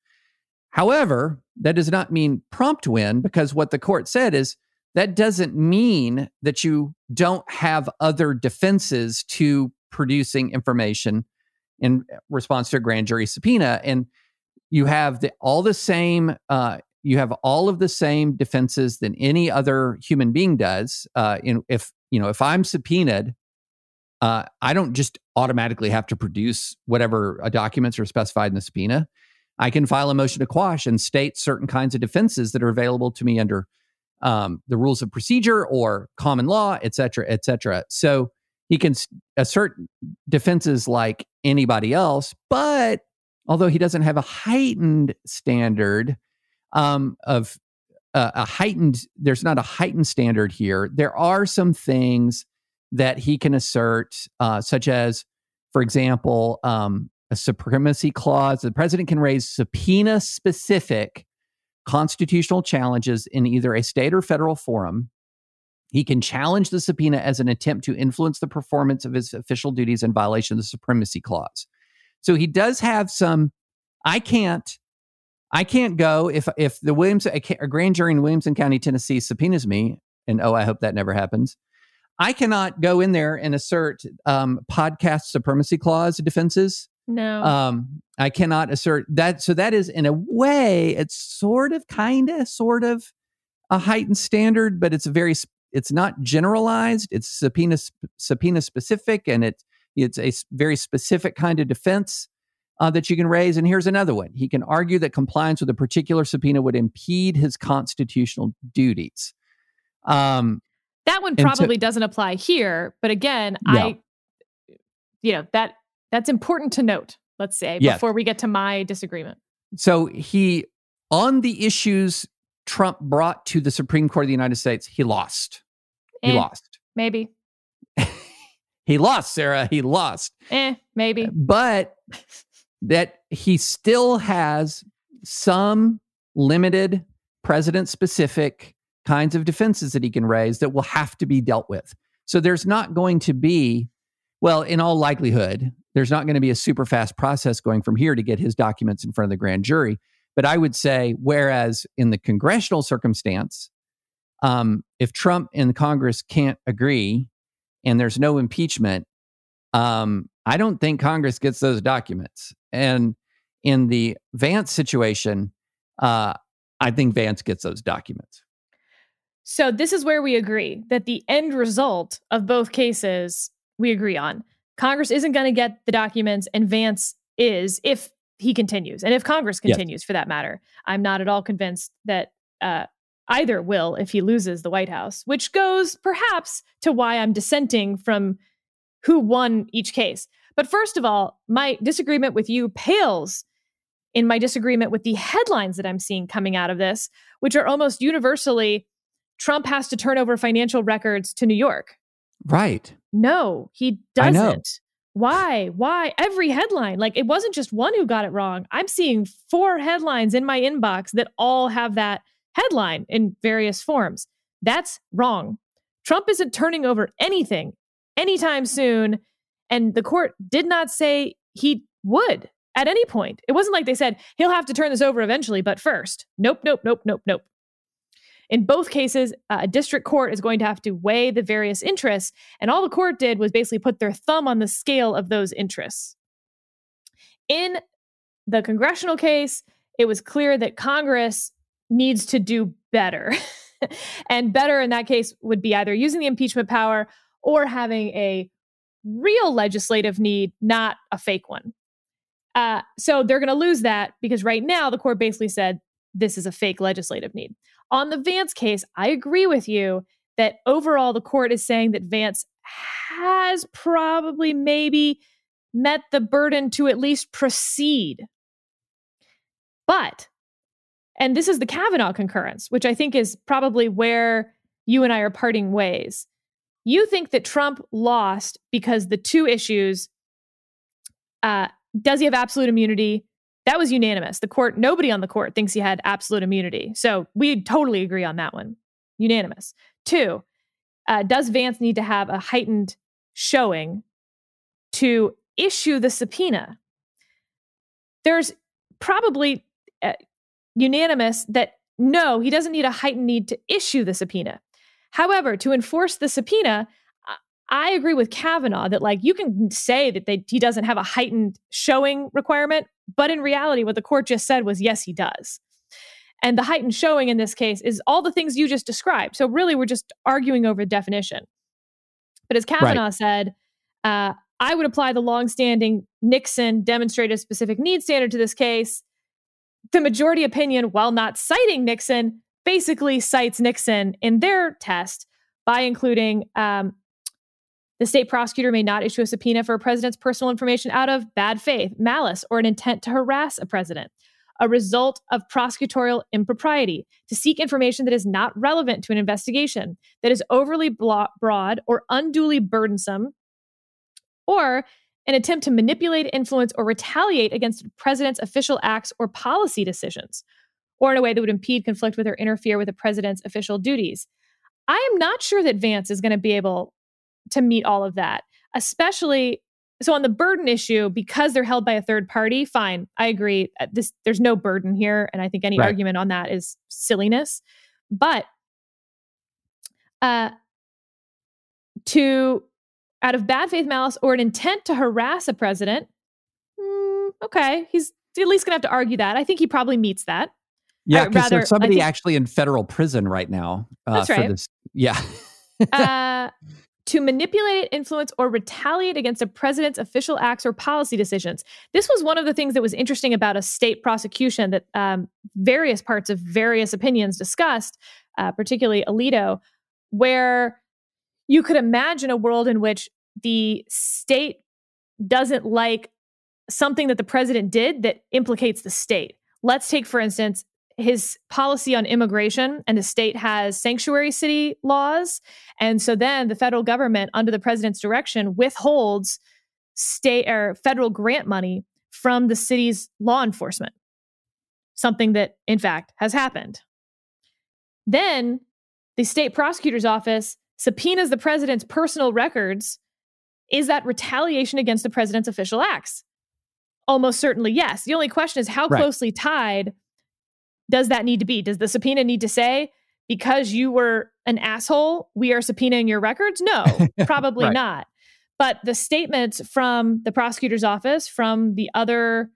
However, that does not mean prompt win because what the court said is that doesn't mean that you don't have other defenses to producing information in response to a grand jury subpoena. And you have the, all the same, uh, you have all of the same defenses than any other human being does. Uh, in, if you know, if I'm subpoenaed, uh, I don't just automatically have to produce whatever uh, documents are specified in the subpoena. I can file a motion to quash and state certain kinds of defenses that are available to me under um, the rules of procedure or common law, et cetera, et cetera. So he can assert defenses like anybody else, but although he doesn't have a heightened standard um, of uh, a heightened, there's not a heightened standard here. There are some things that he can assert, uh, such as, for example, um, a supremacy clause. The president can raise subpoena specific constitutional challenges in either a state or federal forum. He can challenge the subpoena as an attempt to influence the performance of his official duties in violation of the supremacy clause. So he does have some. I can't. I can't go if if the Williams a, a grand jury in Williamson County, Tennessee, subpoenas me, and oh, I hope that never happens. I cannot go in there and assert um, podcast supremacy clause defenses no. Um, I cannot assert that. So that is, in a way, it's sort of, kind of, sort of a heightened standard, but it's very, it's not generalized. It's subpoena subpoena specific, and it's it's a very specific kind of defense uh, that you can raise. And here's another one: he can argue that compliance with a particular subpoena would impede his constitutional duties. Um, that one probably doesn't apply here, but again, I, you know, that that's important to note, let's say, yes. before we get to my disagreement. So he, on the issues Trump brought to the Supreme Court of the United States, he lost. He eh, lost. Maybe. [LAUGHS] he lost, Sarah. He lost. Eh, maybe. But that he still has some limited president specific kinds of defenses that he can raise that will have to be dealt with. So there's not going to be, well, in all likelihood, there's not going to be a super fast process going from here to get his documents in front of the grand jury. But I would say, whereas in the congressional circumstance, um, if Trump and Congress can't agree and there's no impeachment, um, I don't think Congress gets those documents. And in the Vance situation, uh, I think Vance gets those documents. So this is where we agree that the end result of both cases we agree on. Congress isn't going to get the documents, and Vance is if he continues, and if Congress continues, yes. for that matter. I'm not at all convinced that uh, either will if he loses the White House, which goes perhaps to why I'm dissenting from who won each case. But first of all, my disagreement with you pales in my disagreement with the headlines that I'm seeing coming out of this, which are almost universally Trump has to turn over financial records to New York. Right. No, he doesn't. Why? Why? Every headline, like it wasn't just one who got it wrong. I'm seeing four headlines in my inbox that all have that headline in various forms. That's wrong. Trump isn't turning over anything anytime soon. And the court did not say he would at any point. It wasn't like they said he'll have to turn this over eventually, but first. Nope, nope, nope, nope, nope. In both cases, uh, a district court is going to have to weigh the various interests, and all the court did was basically put their thumb on the scale of those interests. In the congressional case, it was clear that Congress needs to do better. [LAUGHS] and better in that case would be either using the impeachment power or having a real legislative need, not a fake one. Uh, so they're going to lose that because right now the court basically said this is a fake legislative need. On the Vance case, I agree with you that overall the court is saying that Vance has probably maybe met the burden to at least proceed. But, and this is the Kavanaugh concurrence, which I think is probably where you and I are parting ways. You think that Trump lost because the two issues uh, does he have absolute immunity that was unanimous. The court, nobody on the court thinks he had absolute immunity. So we totally agree on that one. Unanimous. Two, uh, does Vance need to have a heightened showing to issue the subpoena? There's probably uh, unanimous that no, he doesn't need a heightened need to issue the subpoena. However, to enforce the subpoena, I agree with Kavanaugh that like you can say that they, he doesn't have a heightened showing requirement, but in reality, what the court just said was yes, he does. And the heightened showing in this case is all the things you just described. So really, we're just arguing over the definition. But as Kavanaugh right. said, uh, I would apply the longstanding Nixon demonstrated specific need standard to this case. The majority opinion, while not citing Nixon, basically cites Nixon in their test by including um, the state prosecutor may not issue a subpoena for a president's personal information out of bad faith, malice, or an intent to harass a president, a result of prosecutorial impropriety, to seek information that is not relevant to an investigation, that is overly broad or unduly burdensome, or an attempt to manipulate, influence, or retaliate against the president's official acts or policy decisions, or in a way that would impede, conflict with, or interfere with the president's official duties. I am not sure that Vance is going to be able to meet all of that, especially so on the burden issue because they're held by a third party fine i agree uh, this there's no burden here and i think any right. argument on that is silliness but uh to out of bad faith malice or an intent to harass a president mm, okay he's at least gonna have to argue that i think he probably meets that yeah because there's somebody think, actually in federal prison right now uh, that's right. This, yeah uh [LAUGHS] to manipulate, influence, or retaliate against a president's official acts or policy decisions. This was one of the things that was interesting about a state prosecution that um, various parts of various opinions discussed, uh, particularly Alito, where you could imagine a world in which the state doesn't like something that the president did that implicates the state. Let's take, for instance, his policy on immigration and the state has sanctuary city laws. And so then the federal government under the president's direction withholds state or federal grant money from the city's law enforcement. Something that in fact has happened. Then the state prosecutor's office subpoenas the president's personal records. Is that retaliation against the president's official acts? Almost certainly yes. The only question is how right. closely tied does that need to be? Does the subpoena need to say, because you were an asshole, we are subpoenaing your records? No, [LAUGHS] probably right. not. But the statements from the prosecutor's office, from the other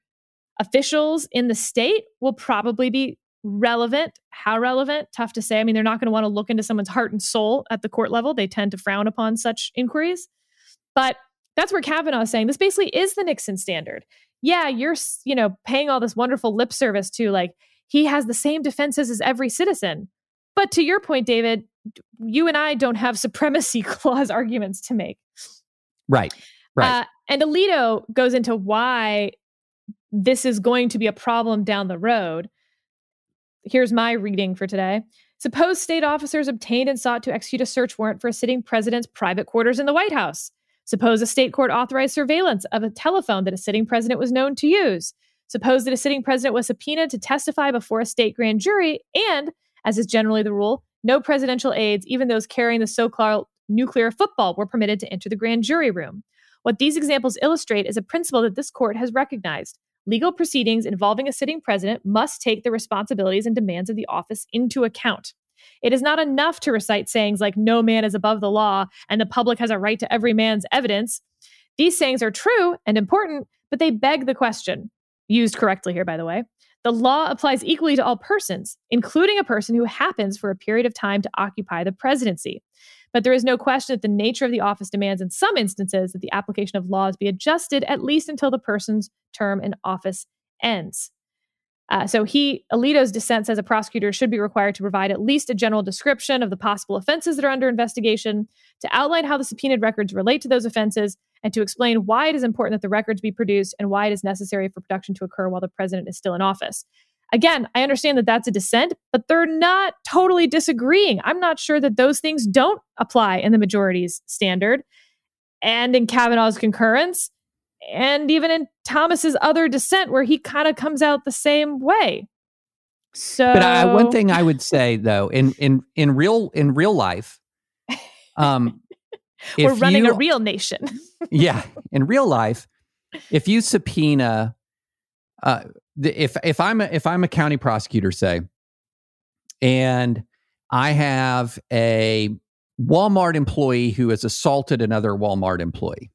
officials in the state, will probably be relevant. How relevant? Tough to say. I mean, they're not going to want to look into someone's heart and soul at the court level. They tend to frown upon such inquiries. But that's where Kavanaugh is saying this basically is the Nixon standard. Yeah, you're, you know, paying all this wonderful lip service to like, he has the same defenses as every citizen. But to your point, David, you and I don't have [LAUGHS] supremacy clause arguments to make. Right. Right. Uh, and Alito goes into why this is going to be a problem down the road. Here's my reading for today. Suppose state officers obtained and sought to execute a search warrant for a sitting president's private quarters in the White House. Suppose a state court authorized surveillance of a telephone that a sitting president was known to use. Suppose that a sitting president was subpoenaed to testify before a state grand jury, and, as is generally the rule, no presidential aides, even those carrying the so called nuclear football, were permitted to enter the grand jury room. What these examples illustrate is a principle that this court has recognized. Legal proceedings involving a sitting president must take the responsibilities and demands of the office into account. It is not enough to recite sayings like, no man is above the law and the public has a right to every man's evidence. These sayings are true and important, but they beg the question used correctly here, by the way. The law applies equally to all persons, including a person who happens for a period of time to occupy the presidency. But there is no question that the nature of the office demands, in some instances, that the application of laws be adjusted at least until the person's term in office ends. Uh, so he, Alito's dissent says a prosecutor should be required to provide at least a general description of the possible offenses that are under investigation, to outline how the subpoenaed records relate to those offenses, and to explain why it is important that the records be produced and why it is necessary for production to occur while the president is still in office. Again, I understand that that's a dissent, but they're not totally disagreeing. I'm not sure that those things don't apply in the majority's standard and in Kavanaugh's concurrence and even in Thomas's other dissent where he kind of comes out the same way. So But uh, one thing I would say though in in in real in real life um we're running you, a real nation. [LAUGHS] yeah, in real life, if you subpoena, uh, if if I'm a, if I'm a county prosecutor, say, and I have a Walmart employee who has assaulted another Walmart employee.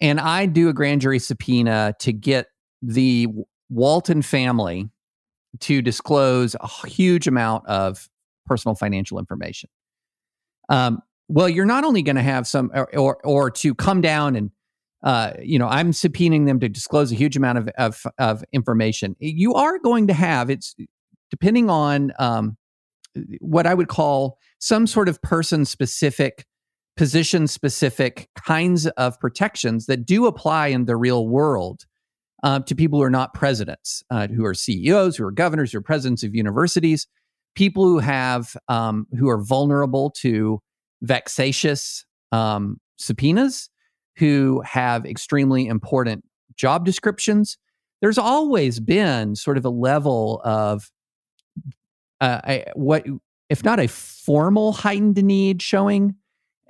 And I do a grand jury subpoena to get the Walton family to disclose a huge amount of personal financial information. Um, well, you're not only going to have some, or, or, or to come down and, uh, you know, I'm subpoenaing them to disclose a huge amount of, of, of information. You are going to have it's depending on um, what I would call some sort of person specific, position specific kinds of protections that do apply in the real world uh, to people who are not presidents, uh, who are CEOs, who are governors, who are presidents of universities, people who have um, who are vulnerable to vexatious um, subpoenas, who have extremely important job descriptions. There's always been sort of a level of uh, a, what, if not a formal heightened need showing,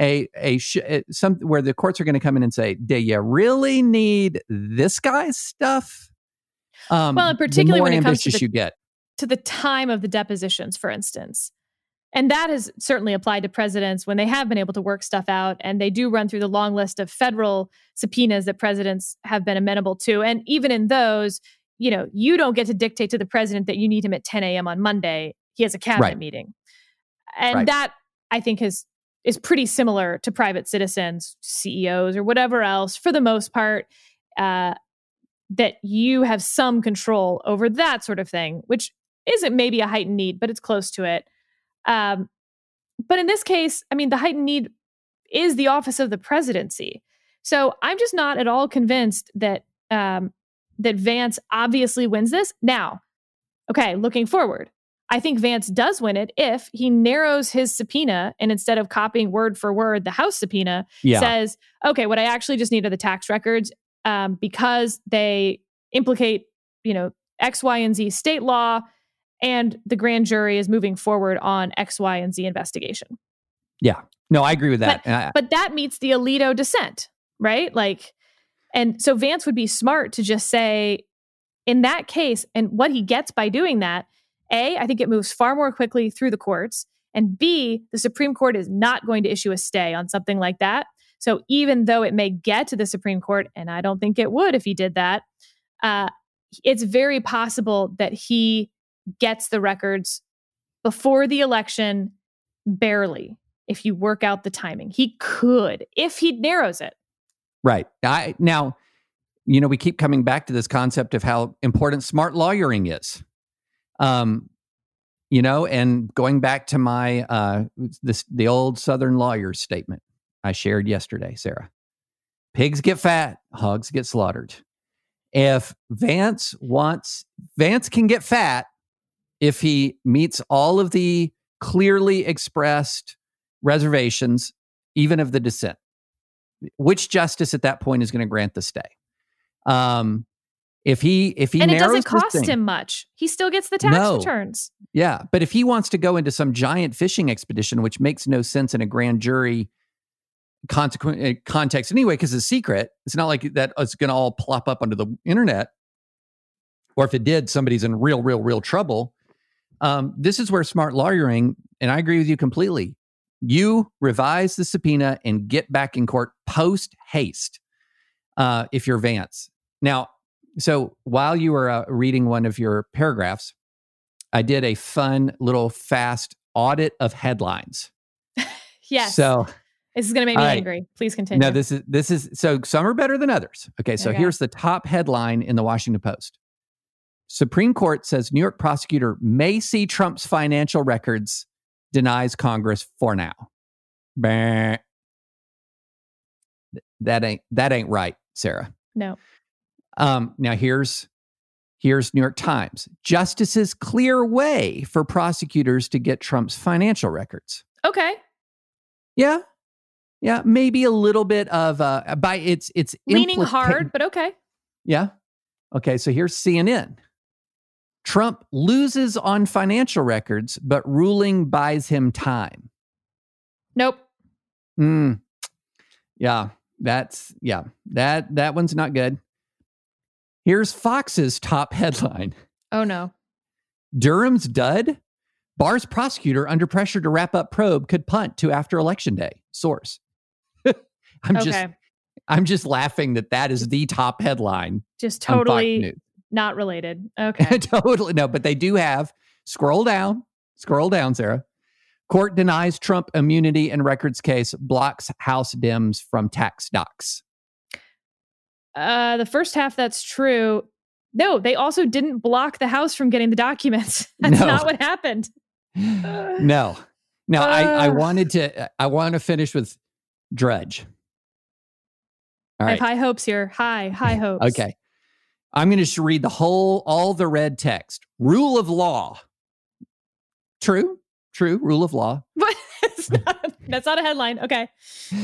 a a sh- uh, some where the courts are going to come in and say, "Do you really need this guy's stuff?" Um, well, particularly when it comes to the, you get to the time of the depositions, for instance. And that has certainly applied to presidents when they have been able to work stuff out. And they do run through the long list of federal subpoenas that presidents have been amenable to. And even in those, you know, you don't get to dictate to the president that you need him at 10 a.m. on Monday. He has a cabinet right. meeting. And right. that I think has is pretty similar to private citizens, CEOs, or whatever else, for the most part, uh, that you have some control over that sort of thing, which isn't maybe a heightened need, but it's close to it. Um, but in this case, I mean, the heightened need is the office of the presidency. So I'm just not at all convinced that um, that Vance obviously wins this. Now, okay, looking forward, I think Vance does win it if he narrows his subpoena and instead of copying word for word the House subpoena, yeah. says, okay, what I actually just need are the tax records um, because they implicate, you know, X, Y, and Z state law and the grand jury is moving forward on X, Y, and Z investigation. Yeah. No, I agree with that. But, I, but that meets the Alito dissent, right? Like, and so Vance would be smart to just say, in that case, and what he gets by doing that, A, I think it moves far more quickly through the courts. And B, the Supreme Court is not going to issue a stay on something like that. So even though it may get to the Supreme Court, and I don't think it would if he did that, uh, it's very possible that he gets the records before the election, barely, if you work out the timing. He could if he narrows it. Right. I now, you know, we keep coming back to this concept of how important smart lawyering is. Um, you know, and going back to my uh this the old Southern lawyer statement I shared yesterday, Sarah. Pigs get fat, hogs get slaughtered. If Vance wants Vance can get fat if he meets all of the clearly expressed reservations, even of the dissent. Which justice at that point is going to grant the stay? Um, if he if he and it doesn't cost thing, him much, he still gets the tax no. returns. Yeah, but if he wants to go into some giant fishing expedition, which makes no sense in a grand jury consequent uh, context anyway, because it's secret. It's not like that it's going to all plop up onto the internet. Or if it did, somebody's in real, real, real trouble. Um, this is where smart lawyering, and I agree with you completely. You revise the subpoena and get back in court post haste uh, if you're Vance. Now, so while you were uh, reading one of your paragraphs, I did a fun little fast audit of headlines. [LAUGHS] yes. So this is going to make me right. angry. Please continue. No, this is this is so some are better than others. Okay, so okay. here's the top headline in the Washington Post. Supreme Court says New York prosecutor may see Trump's financial records, denies Congress for now. Bah. That ain't that ain't right, Sarah. No. Um, now here's here's New York Times. Justices clear way for prosecutors to get Trump's financial records. Okay. Yeah. Yeah, maybe a little bit of uh by it's it's leaning implica- hard, but okay. Yeah. Okay, so here's CNN. Trump loses on financial records, but ruling buys him time. Nope. Mm. Yeah, that's yeah. That that one's not good. Here's Fox's top [LAUGHS] headline. Oh no. Durham's dud. Barr's prosecutor under pressure to wrap up probe could punt to after election day. Source. [LAUGHS] I'm okay. just I'm just laughing that that is the top headline. Just totally. Not related. [LAUGHS] Okay. totally no, but they do have scroll down, scroll down, Sarah. Court denies Trump immunity in records case, blocks House Dems from tax docs. Uh, the first half, that's true. No, they also didn't block the House from getting the documents. [LAUGHS] That's No. not what happened. [SIGHS] no, no, I, I Uh. wanted to, I want to finish with Drudge. All I have high hopes here. High, high [LAUGHS] hopes. Okay. I'm going to just read the whole, all the red text. Rule of law. True, true. Rule of law. [LAUGHS] What? It's not- that's not a headline. Okay.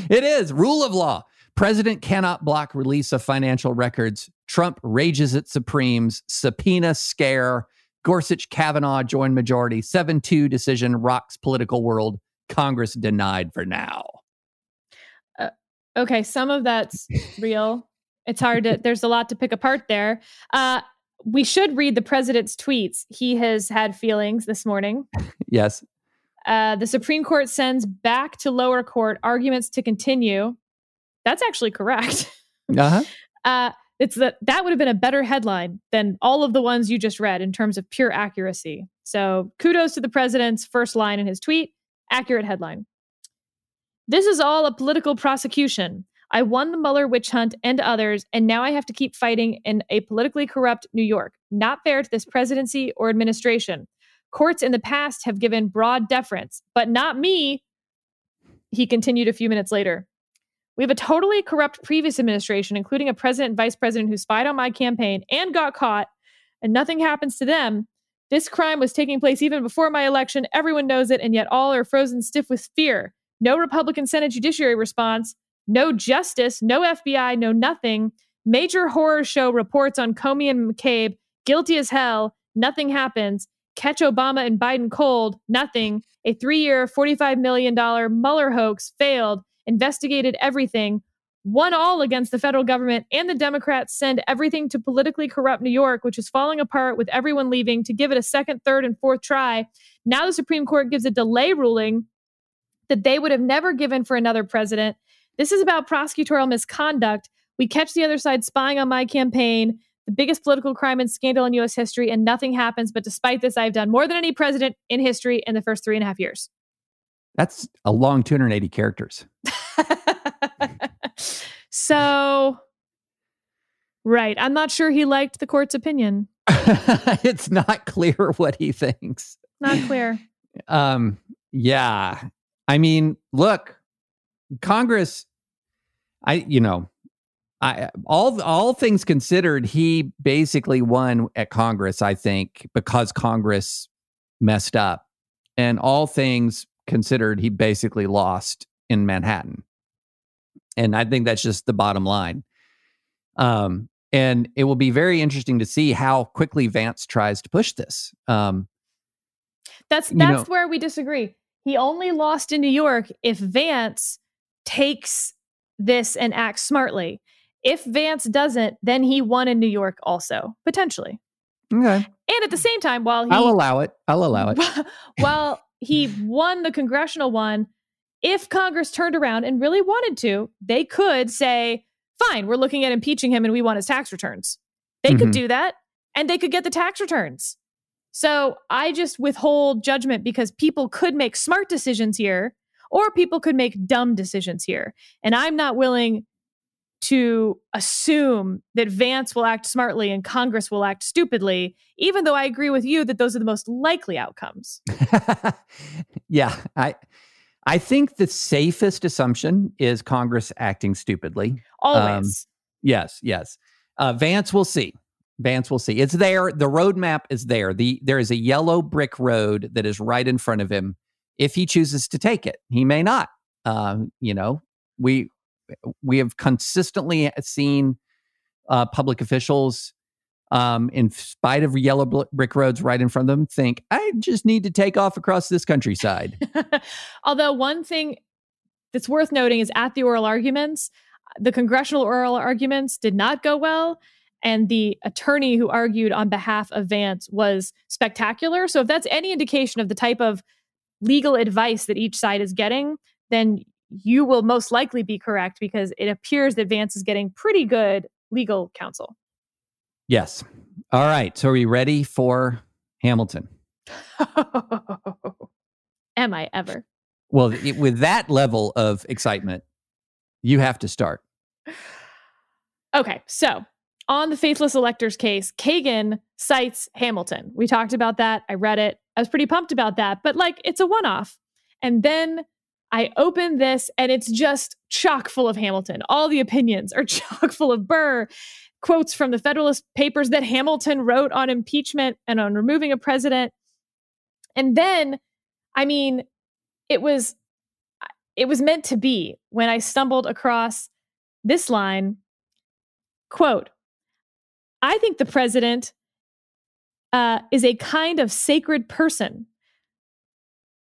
It is rule of law. President cannot block release of financial records. Trump rages at Supremes. Subpoena scare. Gorsuch Kavanaugh join majority. 7 2 decision rocks political world. Congress denied for now. Uh, okay. Some of that's real. It's hard to, there's a lot to pick apart there. Uh, we should read the president's tweets. He has had feelings this morning. [LAUGHS] Yes. Uh, the Supreme Court sends back to lower court arguments to continue. That's actually correct. Uh-huh. [LAUGHS] Uh, it's that that would have been a better headline than all of the ones you just read in terms of pure accuracy. So kudos to the president's first line in his tweet. Accurate headline. This is all a political prosecution. I won the Mueller witch hunt and others, and now I have to keep fighting in a politically corrupt New York. Not fair to this presidency or administration. Courts in the past have given broad deference, but not me. He continued a few minutes later. We have a totally corrupt previous administration, including a president and vice president who spied on my campaign and got caught, and nothing happens to them. This crime was taking place even before my election. Everyone knows it, and yet all are frozen stiff with fear. No Republican Senate Judiciary response, no justice, no FBI, no nothing. Major horror show reports on Comey and McCabe, guilty as hell, nothing happens. Catch Obama and Biden cold, nothing. A three year, $45 million Mueller hoax failed, investigated everything, won all against the federal government, and the Democrats send everything to politically corrupt New York, which is falling apart with everyone leaving, to give it a second, third, and fourth try. Now the Supreme Court gives a delay ruling that they would have never given for another president. This is about prosecutorial misconduct. We catch the other side spying on my campaign, the biggest political crime and scandal in US history, and nothing happens. But despite this, I've done more than any president in history in the first three and a half years. That's a long 280 characters. [LAUGHS] so, right. I'm not sure he liked the court's opinion. [LAUGHS] it's not clear what he thinks. Not clear. Um, yeah. I mean, look, Congress, I, you know, I all all things considered, he basically won at Congress, I think, because Congress messed up. And all things considered, he basically lost in Manhattan. And I think that's just the bottom line. Um, and it will be very interesting to see how quickly Vance tries to push this. Um, That's You that's know- where we disagree. He only lost in New York if Vance takes this and act smartly. If Vance doesn't, then he won in New York also, potentially. okay. And at the same time, while he I'll allow it. I'll allow it. [LAUGHS] while he won the congressional one, if Congress turned around and really wanted to, they could say, fine, we're looking at impeaching him and we want his tax returns. They could Mhm. do that and they could get the tax returns. So I just withhold judgment because people could make smart decisions here or people could make dumb decisions here. And I'm not willing to assume that Vance will act smartly and Congress will act stupidly, even though I agree with you that those are the most likely outcomes. [LAUGHS] yeah, I I think the safest assumption is Congress acting stupidly. Always. Yes, yes. Uh, Vance will see. Vance will see. It's there. The roadmap is there. The there is a yellow brick road that is right in front of him. If he chooses to take it, he may not. Um, you know, we we have consistently seen uh, public officials, um, in spite of yellow brick roads right in front of them, think I just need to take off across this countryside. [LAUGHS] Although one thing that's worth noting is at the oral arguments, the congressional oral arguments did not go well. and the attorney who argued on behalf of Vance was spectacular. So if that's any indication of the type of legal advice that each side is getting, then you will most likely be correct because it appears that Vance is getting pretty good legal counsel. Yes. All right. So are we ready for Hamilton? [LAUGHS] Am I ever? Well, with that level of excitement, you have to start. Okay. So on the faithless electors case, Kagan cites Hamilton. We talked about that. I read it. I was pretty pumped about that, but like it's a one off. And then I open this and it's just chock full of Hamilton. All the opinions are [LAUGHS] chock full of Burr. Quotes from the Federalist Papers that Hamilton wrote on impeachment and on removing a president. And then, I mean, it was it was meant to be when I stumbled across this line quote I think the president uh, is a kind of sacred person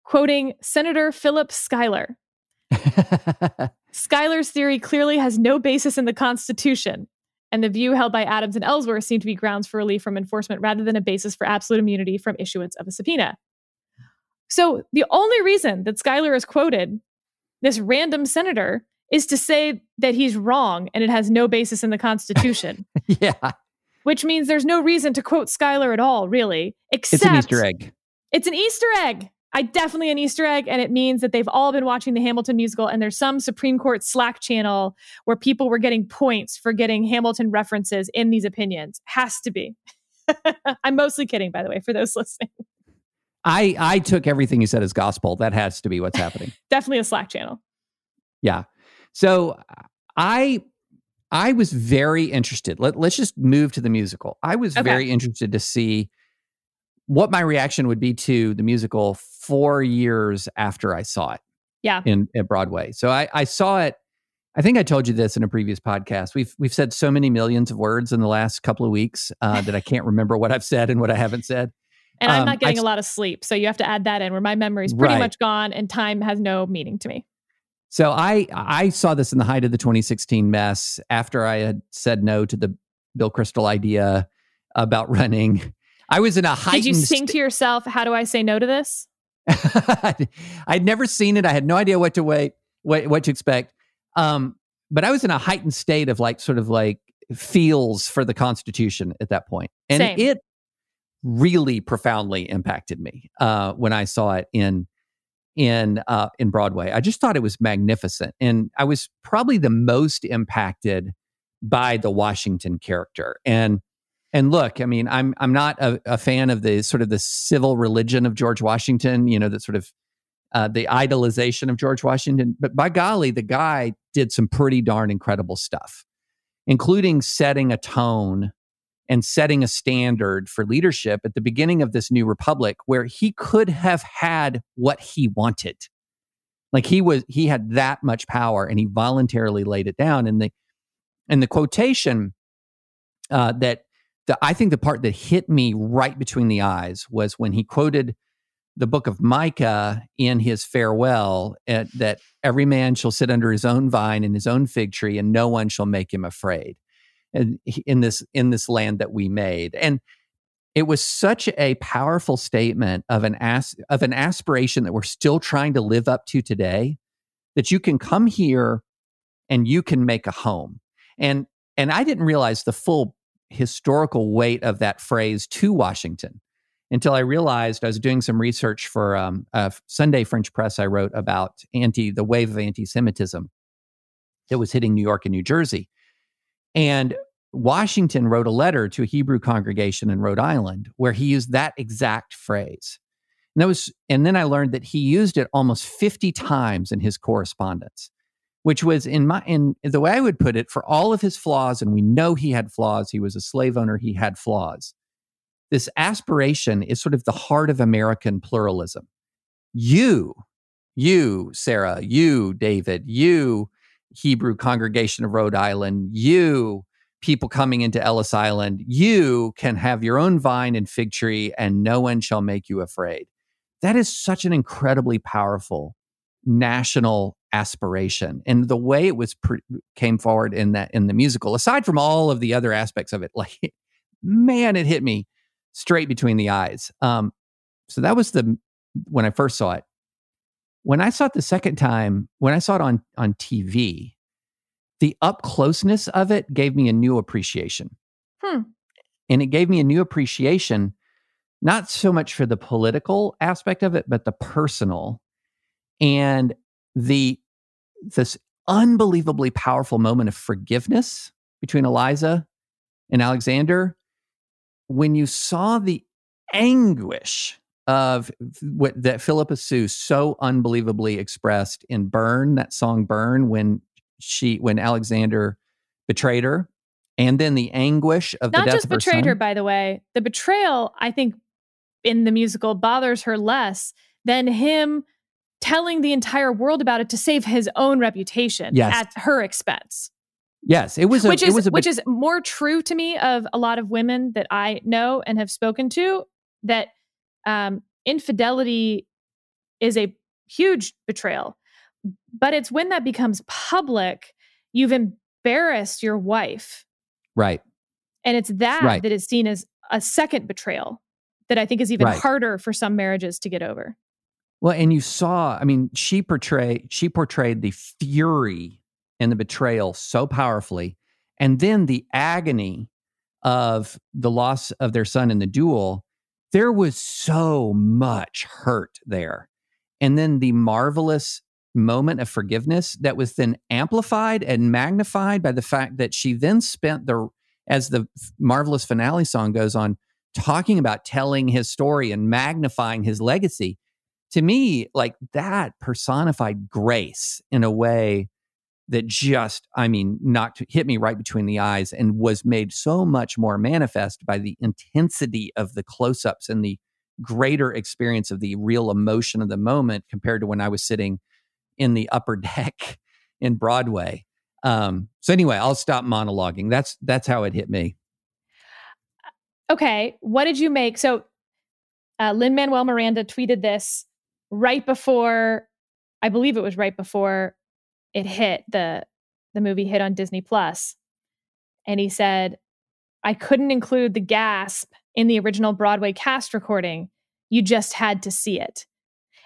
quoting Senator Philip Schuyler. Schuyler's theory clearly has no basis in the Constitution, and the view held by Adams and Ellsworth seemed to be grounds for relief from enforcement rather than a basis for absolute immunity from issuance of a subpoena. So the only reason that Schuyler is quoted, this random senator, is to say that he's wrong and it has no basis in the Constitution. [LAUGHS] yeah. Which means there's no reason to quote Schuyler at all, really. Except it's an Easter egg. It's an Easter egg. I definitely an Easter egg, and it means that they've all been watching the Hamilton musical, and there's some Supreme Court Slack channel where people were getting points for getting Hamilton references in these opinions. Has to be. [LAUGHS] I'm mostly kidding, by the way, for those listening. I I took everything you said as gospel. That has to be what's happening. [LAUGHS] definitely a Slack channel. Yeah. So I I was very interested. Let, let's just move to the musical. I was okay. very interested to see what my reaction would be to the musical four years after I saw it. Yeah. In at Broadway. So I, I saw it. I think I told you this in a previous podcast. We've we've said so many millions of words in the last couple of weeks uh, that I can't remember what I've said and what I haven't said. And um, I'm not getting I, a lot of sleep, so you have to add that in. Where my memory is pretty right. much gone, and time has no meaning to me. So I I saw this in the height of the 2016 mess after I had said no to the Bill Kristol idea about [LAUGHS] running. I was in a heightened. Did you sing st- to yourself? How do I say no to this? [LAUGHS] I'd never seen it. I had no idea what to wait, what what to expect. Um, but I was in a heightened state of like sort of like feels for the Constitution at that point, and Same. it really profoundly impacted me uh, when I saw it in in uh, in Broadway. I just thought it was magnificent, and I was probably the most impacted by the Washington character. And and look, I mean, I'm I'm not a, a, fan of the sort of the civil religion of George Washington. You know, that sort of uh, the idolization of George Washington. But by golly, the guy did some pretty darn incredible stuff, including setting a tone and setting a standard for leadership at the beginning of this new republic, where he could have had what he wanted. Like he was, he had that much power, and he voluntarily laid it down. And the and the quotation uh, that the, I think the part that hit me right between the eyes was when he quoted the book of Micah in his farewell at, uh, that every man shall sit under his own vine and his own fig tree, and no one shall make him afraid. And in this in this land that we made, and it was such a powerful statement of an as, of an aspiration that we're still trying to live up to today. That you can come here and you can make a home, and and I didn't realize the full historical weight of that phrase to Washington until I realized I was doing some research for um, Sunday French press I wrote about anti the wave of anti-Semitism that was hitting New York and New Jersey, and Washington wrote a letter to a Hebrew congregation in Rhode Island where he used that exact phrase. And that was, and then I learned that he used it almost 50 times in his correspondence which was in my in the way I would put it, for all of his flaws, and we know he had flaws. He was a slave owner. He had flaws. This aspiration is sort of the heart of American pluralism. You, you, Sarah, you, David, you, Hebrew congregation of Rhode Island, you, people coming into Ellis Island, you can have your own vine and fig tree, and no one shall make you afraid. That is such an incredibly powerful national aspiration and the way it was pre- came forward in that in the musical aside from all of the other aspects of it [LAUGHS] like man it hit me straight between the eyes um so that was the when i first saw it when i saw it the second time when i saw it on on tv the up closeness of it gave me a new appreciation Hmm. and it gave me a new appreciation not so much for the political aspect of it but the personal and the this unbelievably powerful moment of forgiveness between Eliza and Alexander when you saw the anguish of what that Phillipa Soo so unbelievably expressed in Burn, that song Burn, when she when Alexander betrayed her, and then the anguish of Not the death just of her betrayed son. her, by the way. The betrayal, I think, in the musical bothers her less than him telling the entire world about it to save his own reputation Yes. at her expense. Yes, it was a, which is a which is more true to me of a lot of women that I know and have spoken to that um, infidelity is a huge betrayal, but it's when that becomes public, you've embarrassed your wife, right. and it's that Right. that is seen as a second betrayal that I think is even Right. harder for some marriages to get over. Well, and you saw, I mean, she portrayed she portrayed the fury and the betrayal so powerfully, and then the agony of the loss of their son in the duel. There was so much hurt there. And then the marvelous moment of forgiveness that was then amplified and magnified by the fact that she then spent the as the marvelous finale song goes on talking about telling his story and magnifying his legacy to me, like that personified grace in a way that just, I mean, knocked hit me right between the eyes and was made so much more manifest by the intensity of the close ups and the greater experience of the real emotion of the moment compared to when I was sitting in the upper [LAUGHS] deck in Broadway. Um, so anyway, I'll stop monologuing. That's that's how it hit me. Okay, what did you make? So, uh, Lin Manuel Miranda tweeted this right before, I believe it was right before it hit the the movie hit on Disney Plus, and he said, "I couldn't include the gasp in the original Broadway cast recording. You just had to see it."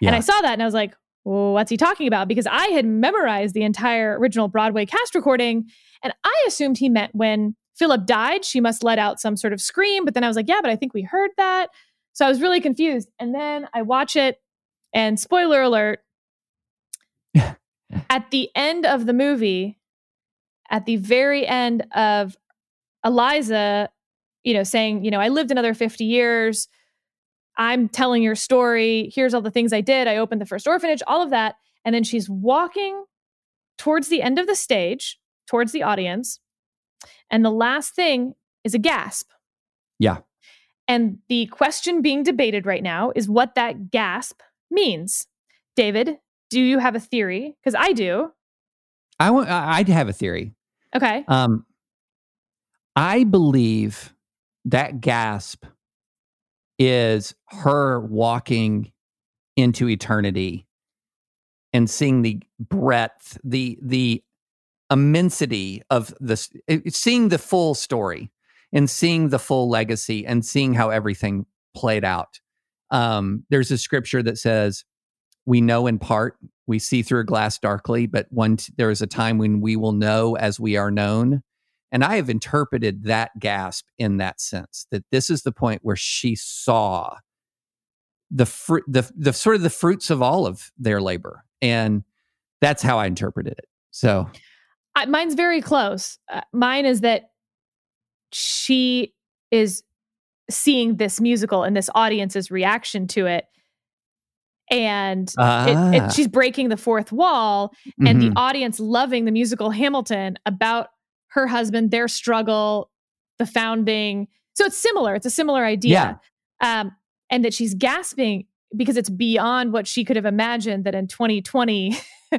And I saw that, and I was like, well, "What's he talking about?" Because I had memorized the entire original Broadway cast recording, and I assumed he meant when Philip died, she must let out some sort of scream. But then I was like, yeah, but I think we heard that. So I was really confused. And then I watch it, and spoiler alert, [LAUGHS] at the end of the movie, at the very end of Eliza, you know, saying, you know, I lived another 50 years. I'm telling your story. Here's all the things I did. I opened the first orphanage, all of that. And then she's walking towards the end of the stage, towards the audience. And the last thing is a gasp. Yeah. And the question being debated right now is what that gasp means. David, do you have a theory? Because I do. I want I I'd have a theory. Okay. Um, I believe that gasp is her walking into eternity and seeing the breadth, the the immensity of this, seeing the full story and seeing the full legacy and seeing how everything played out. Um, there's a scripture that says, "We know in part, we see through a glass darkly, but one there is a time when we will know as we are known." And I have interpreted that gasp in that sense that this is the point where she saw the fruit, the the sort of the fruits of all of their labor, and that's how I interpreted it. So I, mine's very close. Uh, mine is that she is seeing this musical and this audience's reaction to it. And Ah. it, she's breaking the fourth wall, and mhm. the audience loving the musical Hamilton about her husband, their struggle, the founding. So it's similar. It's a similar idea. Um, and that she's gasping because it's beyond what she could have imagined that in 2020 [LAUGHS] or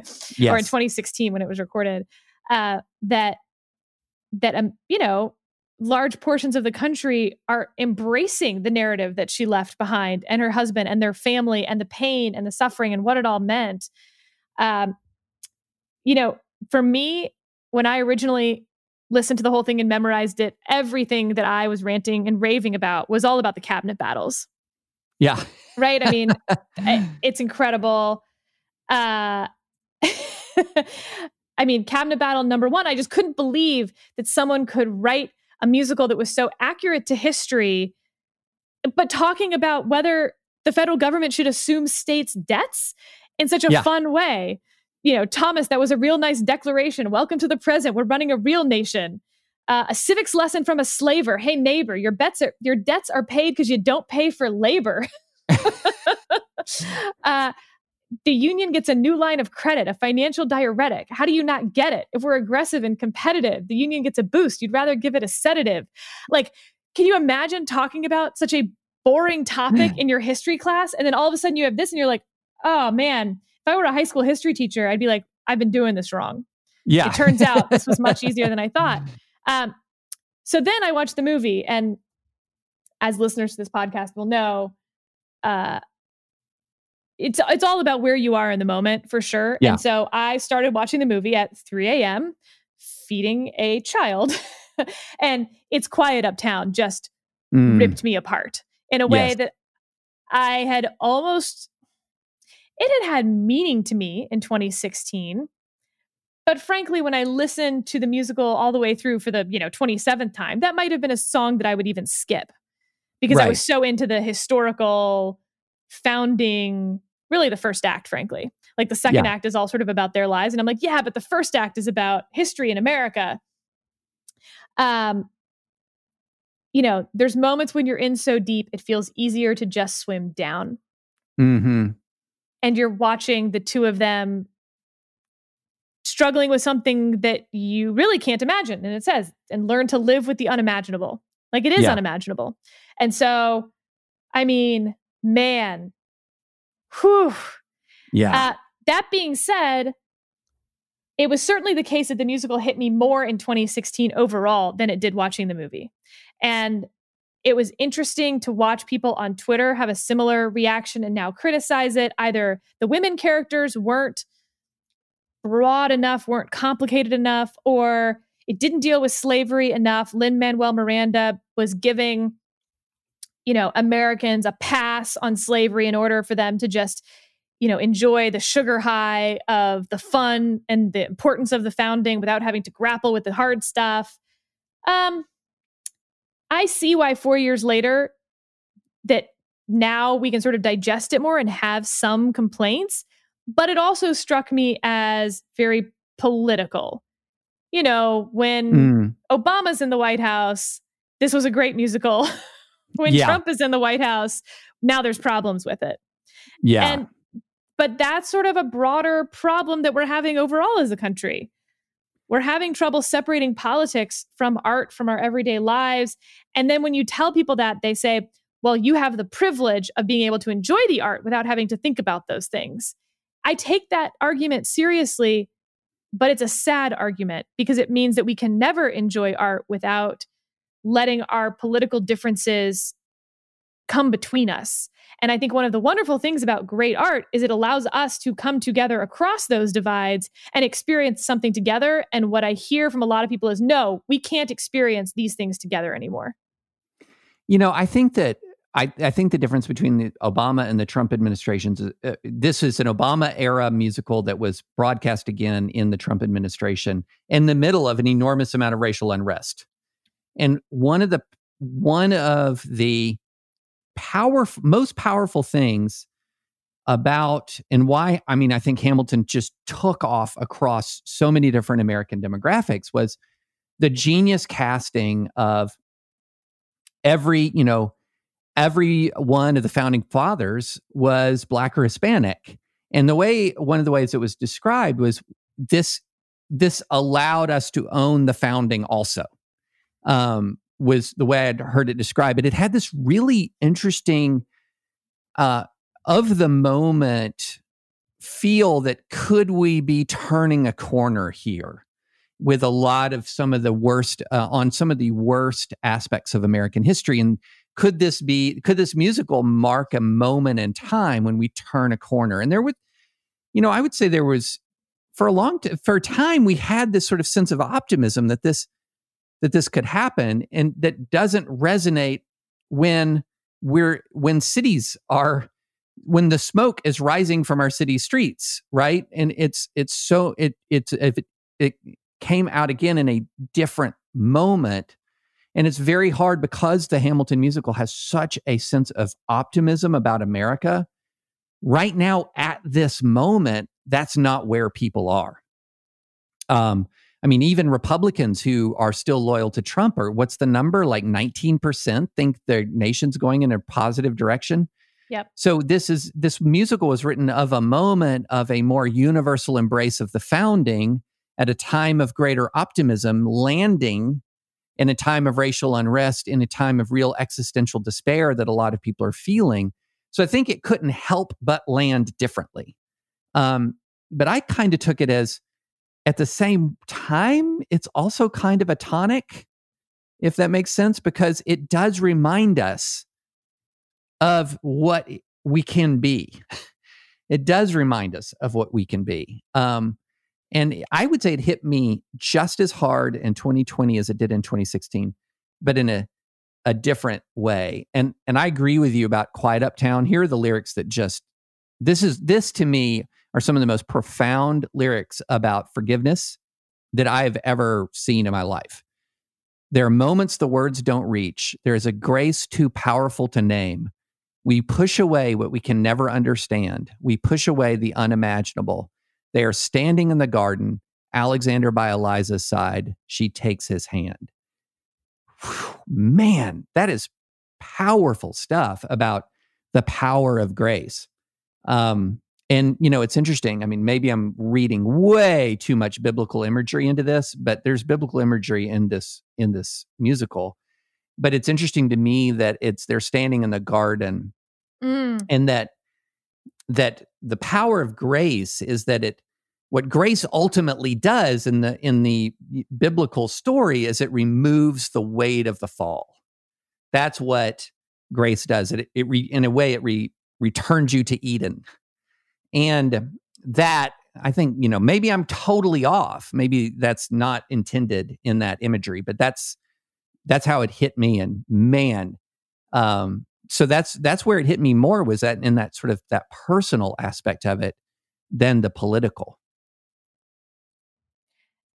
in 2016 when it was recorded, uh, that that um, you know large portions of the country are embracing the narrative that she left behind and her husband and their family and the pain and the suffering and what it all meant. Um, you know, for me, when I originally listened to the whole thing and memorized it, everything that I was ranting and raving about was all about the cabinet battles. Yeah. Right. I mean, [LAUGHS] it's incredible. Uh, [LAUGHS] I mean, cabinet battle number one, I just couldn't believe that someone could write a musical that was so accurate to history, but talking about whether the federal government should assume states' debts in such a yeah. fun way. You know, Thomas, that was a real nice declaration. Welcome to the present. We're running a real nation. Uh, a civics lesson from a slaver. Hey, neighbor, your bets are your debts are paid because you don't pay for labor. [LAUGHS] [LAUGHS] uh, the union gets a new line of credit, a financial diuretic. How do you not get it? If we're aggressive and competitive, the union gets a boost. You'd rather give it a sedative. Like, can you imagine talking about such a boring topic [SIGHS] in your history class? And then all of a sudden you have this and you're like, oh man, if I were a high school history teacher, I'd be like, I've been doing this wrong. Yeah. It turns out this was much easier than I thought. [LAUGHS] Um, so then I watched the movie, and as listeners to this podcast will know, uh, it's it's all about where you are in the moment for sure. Yeah. And so I started watching the movie at 3 a.m. feeding a child, [LAUGHS] and it's quiet uptown just mm. ripped me apart in a way yes. that I had almost it had had meaning to me in 2016 but frankly when i listened to the musical all the way through for the you know 27th time that might have been a song that i would even skip because right. i was so into the historical founding really the first act frankly like the second yeah. act is all sort of about their lives and i'm like yeah but the first act is about history in america um you know there's moments when you're in so deep it feels easier to just swim down mm-hmm. and you're watching the two of them struggling with something that you really can't imagine and it says and learn to live with the unimaginable like it is yeah. unimaginable and so i mean man whew yeah uh, that being said it was certainly the case that the musical hit me more in 2016 overall than it did watching the movie. And it was interesting to watch people on Twitter have a similar reaction and now criticize it. Either the women characters weren't broad enough, weren't complicated enough, or it didn't deal with slavery enough. Lin Manuel Miranda was giving, you know, Americans a pass on slavery in order for them to just you know enjoy the sugar high of the fun and the importance of the founding without having to grapple with the hard stuff. Um i see why 4 years later that now we can sort of digest it more and have some complaints but it also struck me as very political. You know when mm. obama's in the white house this was a great musical [LAUGHS] when yeah. trump is in the white house now there's problems with it yeah and but that's sort of a broader problem that we're having overall as a country. We're having trouble separating politics from art, from our everyday lives. And then when you tell people that, they say, well, you have the privilege of being able to enjoy the art without having to think about those things. I take that argument seriously, but it's a sad argument because it means that we can never enjoy art without letting our political differences come between us. And I think one of the wonderful things about great art is it allows us to come together across those divides and experience something together. And what I hear from a lot of people is no, we can't experience these things together anymore. You know, I think that I, I, think the difference between the Obama and the Trump administrations, uh, this is an Obama era musical that was broadcast again in the Trump administration in the middle of an enormous amount of racial unrest. And one of the one of the powerful, most powerful things about and why I mean I think Hamilton just took off across so many different American demographics was the genius casting of every, you know, every one of the founding fathers was black or Hispanic. And the way one of the ways it was described was this this allowed us to own the founding also. Um, was the way I'd heard it described. But it had this really interesting, uh, of the moment feel that could we be turning a corner here with a lot of some of the worst uh, on some of the worst aspects of American history and could this be could this musical mark a moment in time when we turn a corner and there would you know, I would say there was for a long t- for a time we had this sort of sense of optimism that this that this could happen and that doesn't resonate when we're when cities are when the smoke is rising from our city streets right? And it's it's so it it's if it, it came out again in a different moment. And it's very hard because the Hamilton musical has such a sense of optimism about America. Right now at this moment that's not where people are. Um i mean even republicans who are still loyal to trump or what's the number like 19% think their nation's going in a positive direction Yep. so this is this musical was written of a moment of a more universal embrace of the founding at a time of greater optimism landing in a time of racial unrest in a time of real existential despair that a lot of people are feeling so I think it couldn't help but land differently. Um, but I kind of took it as at the same time, it's also kind of a tonic, if that makes sense, because it does remind us of what we can be. [LAUGHS] It does remind us of what we can be. Um, and I would say it hit me just as hard in 2020 as it did in 2016, but in a a different way. And and I agree with you about Quiet Uptown. Here are the lyrics that just this is this to me are some of the most profound lyrics about forgiveness that I have ever seen in my life. There are moments the words don't reach. There is a grace too powerful to name. We push away what we can never understand. We push away the unimaginable. They are standing in the garden, Alexander by Eliza's side. She takes his hand man, that is powerful stuff about the power of grace. Um, and you know, it's interesting. I mean, maybe I'm reading way too much biblical imagery into this, but there's biblical imagery in this in this musical. But it's interesting to me that it's they're standing in the garden, mm. and that that the power of grace is that it what grace ultimately does in the in the biblical story is it removes the weight of the fall that's what grace does it, it re, in a way it re, returns you to eden and that i think you know maybe i'm totally off maybe that's not intended in that imagery but that's that's how it hit me and man um so that's that's where it hit me more was that in that sort of that personal aspect of it than the political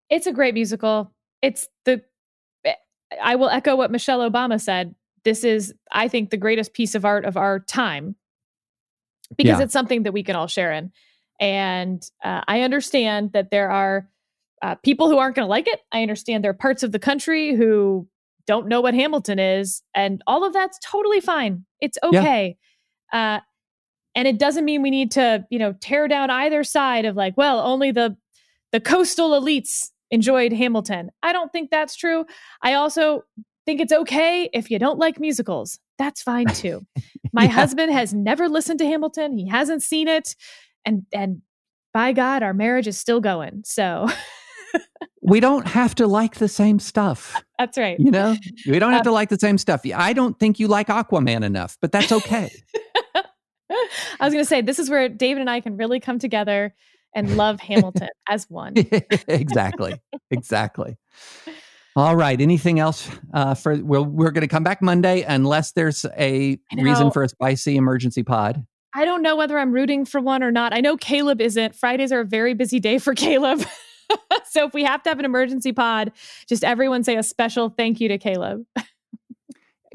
it's a great musical. It's the eh, I will echo what Michelle Obama said. This is, I think, the greatest piece of art of our time because yeah. it's something that we can all share in. And uh, I understand that there are uh, people who aren't going to like it. I understand there are parts of the country who don't know what Hamilton is, and all of that's totally fine. It's okay. Yeah. Uh, and it doesn't mean we need to, you know, tear down either side of like, well, only the the coastal elites enjoyed Hamilton. I don't think that's true. I also think it's okay if you don't like musicals. That's fine too. [LAUGHS] My yeah. husband has never listened to Hamilton. He hasn't seen it. And and by God, our marriage is still going. So we don't have to like the same stuff. [LAUGHS] That's right. You know, we don't have uh to like the same stuff. I don't think you like Aquaman enough, but that's okay. [LAUGHS] I was going to say, this is where David and I can really come together and love Hamilton as one. exactly. Exactly. All right. Anything else uh, for? We're we're going to come back Monday unless there's a reason for a spicy emergency pod. I don't know whether I'm rooting for one or not. I know Caleb isn't. Fridays are a very busy day for [LAUGHS] Caleb. so if we have to have an emergency pod, just everyone say a special thank you to Caleb.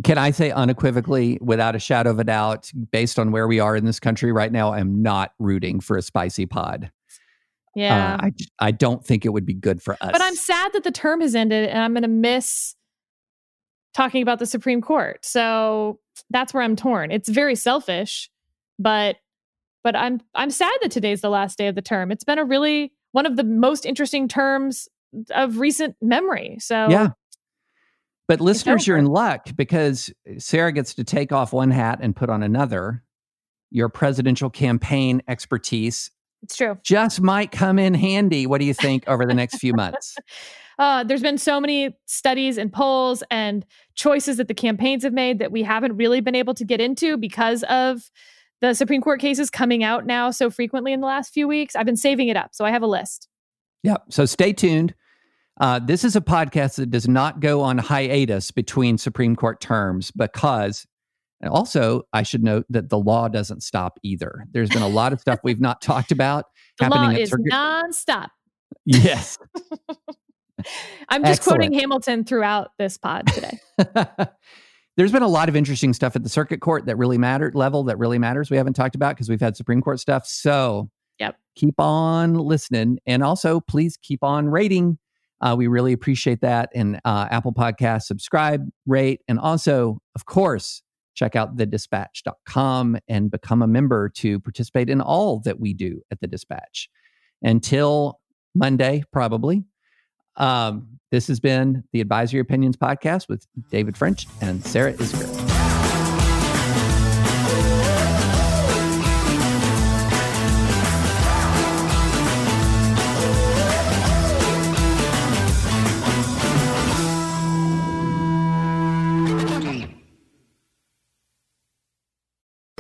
Can I say unequivocally, without a shadow of a doubt, based on where we are in this country right now, I'm not rooting for a spicy pod. Uh, yeah. Uh, I, I don't think it would be good for us. But I'm sad that the term has ended and I'm going to miss talking about the Supreme Court. So that's where I'm torn. It's very selfish, but but I'm I'm sad that today's the last day of the term. It's been a really one of the most interesting terms of recent memory. So Yeah. But listeners, you're in luck because Sarah gets to take off one hat and put on another. Your presidential campaign expertise it's true. Just might come in handy. What do you think over the next few months? [LAUGHS] Uh, there's been so many studies and polls and choices that the campaigns have made that we haven't really been able to get into because of the Supreme Court cases coming out now so frequently in the last few weeks. I've been saving it up. So I have a list. Yeah. So stay tuned. Uh, this is a podcast that does not go on hiatus between Supreme Court terms because, and also, I should note that the law doesn't stop either. There's been a lot of stuff [LAUGHS] we've not talked about the happening law is nonstop. Yes. [LAUGHS] I'm just quoting Hamilton throughout this pod today. [LAUGHS] There's been a lot of interesting stuff at the circuit court that really mattered level that really matters. We haven't talked about because we've had Supreme Court stuff. So Yep. keep on listening. And also, please keep on rating. Uh, we really appreciate that. And uh, Apple Podcast, subscribe, rate, and also, of course, check out thedispatch.com and become a member to participate in all that we do at the Dispatch. Until Monday, probably. Um, this has been the Advisory Opinions Podcast with David French and Sarah Isgur.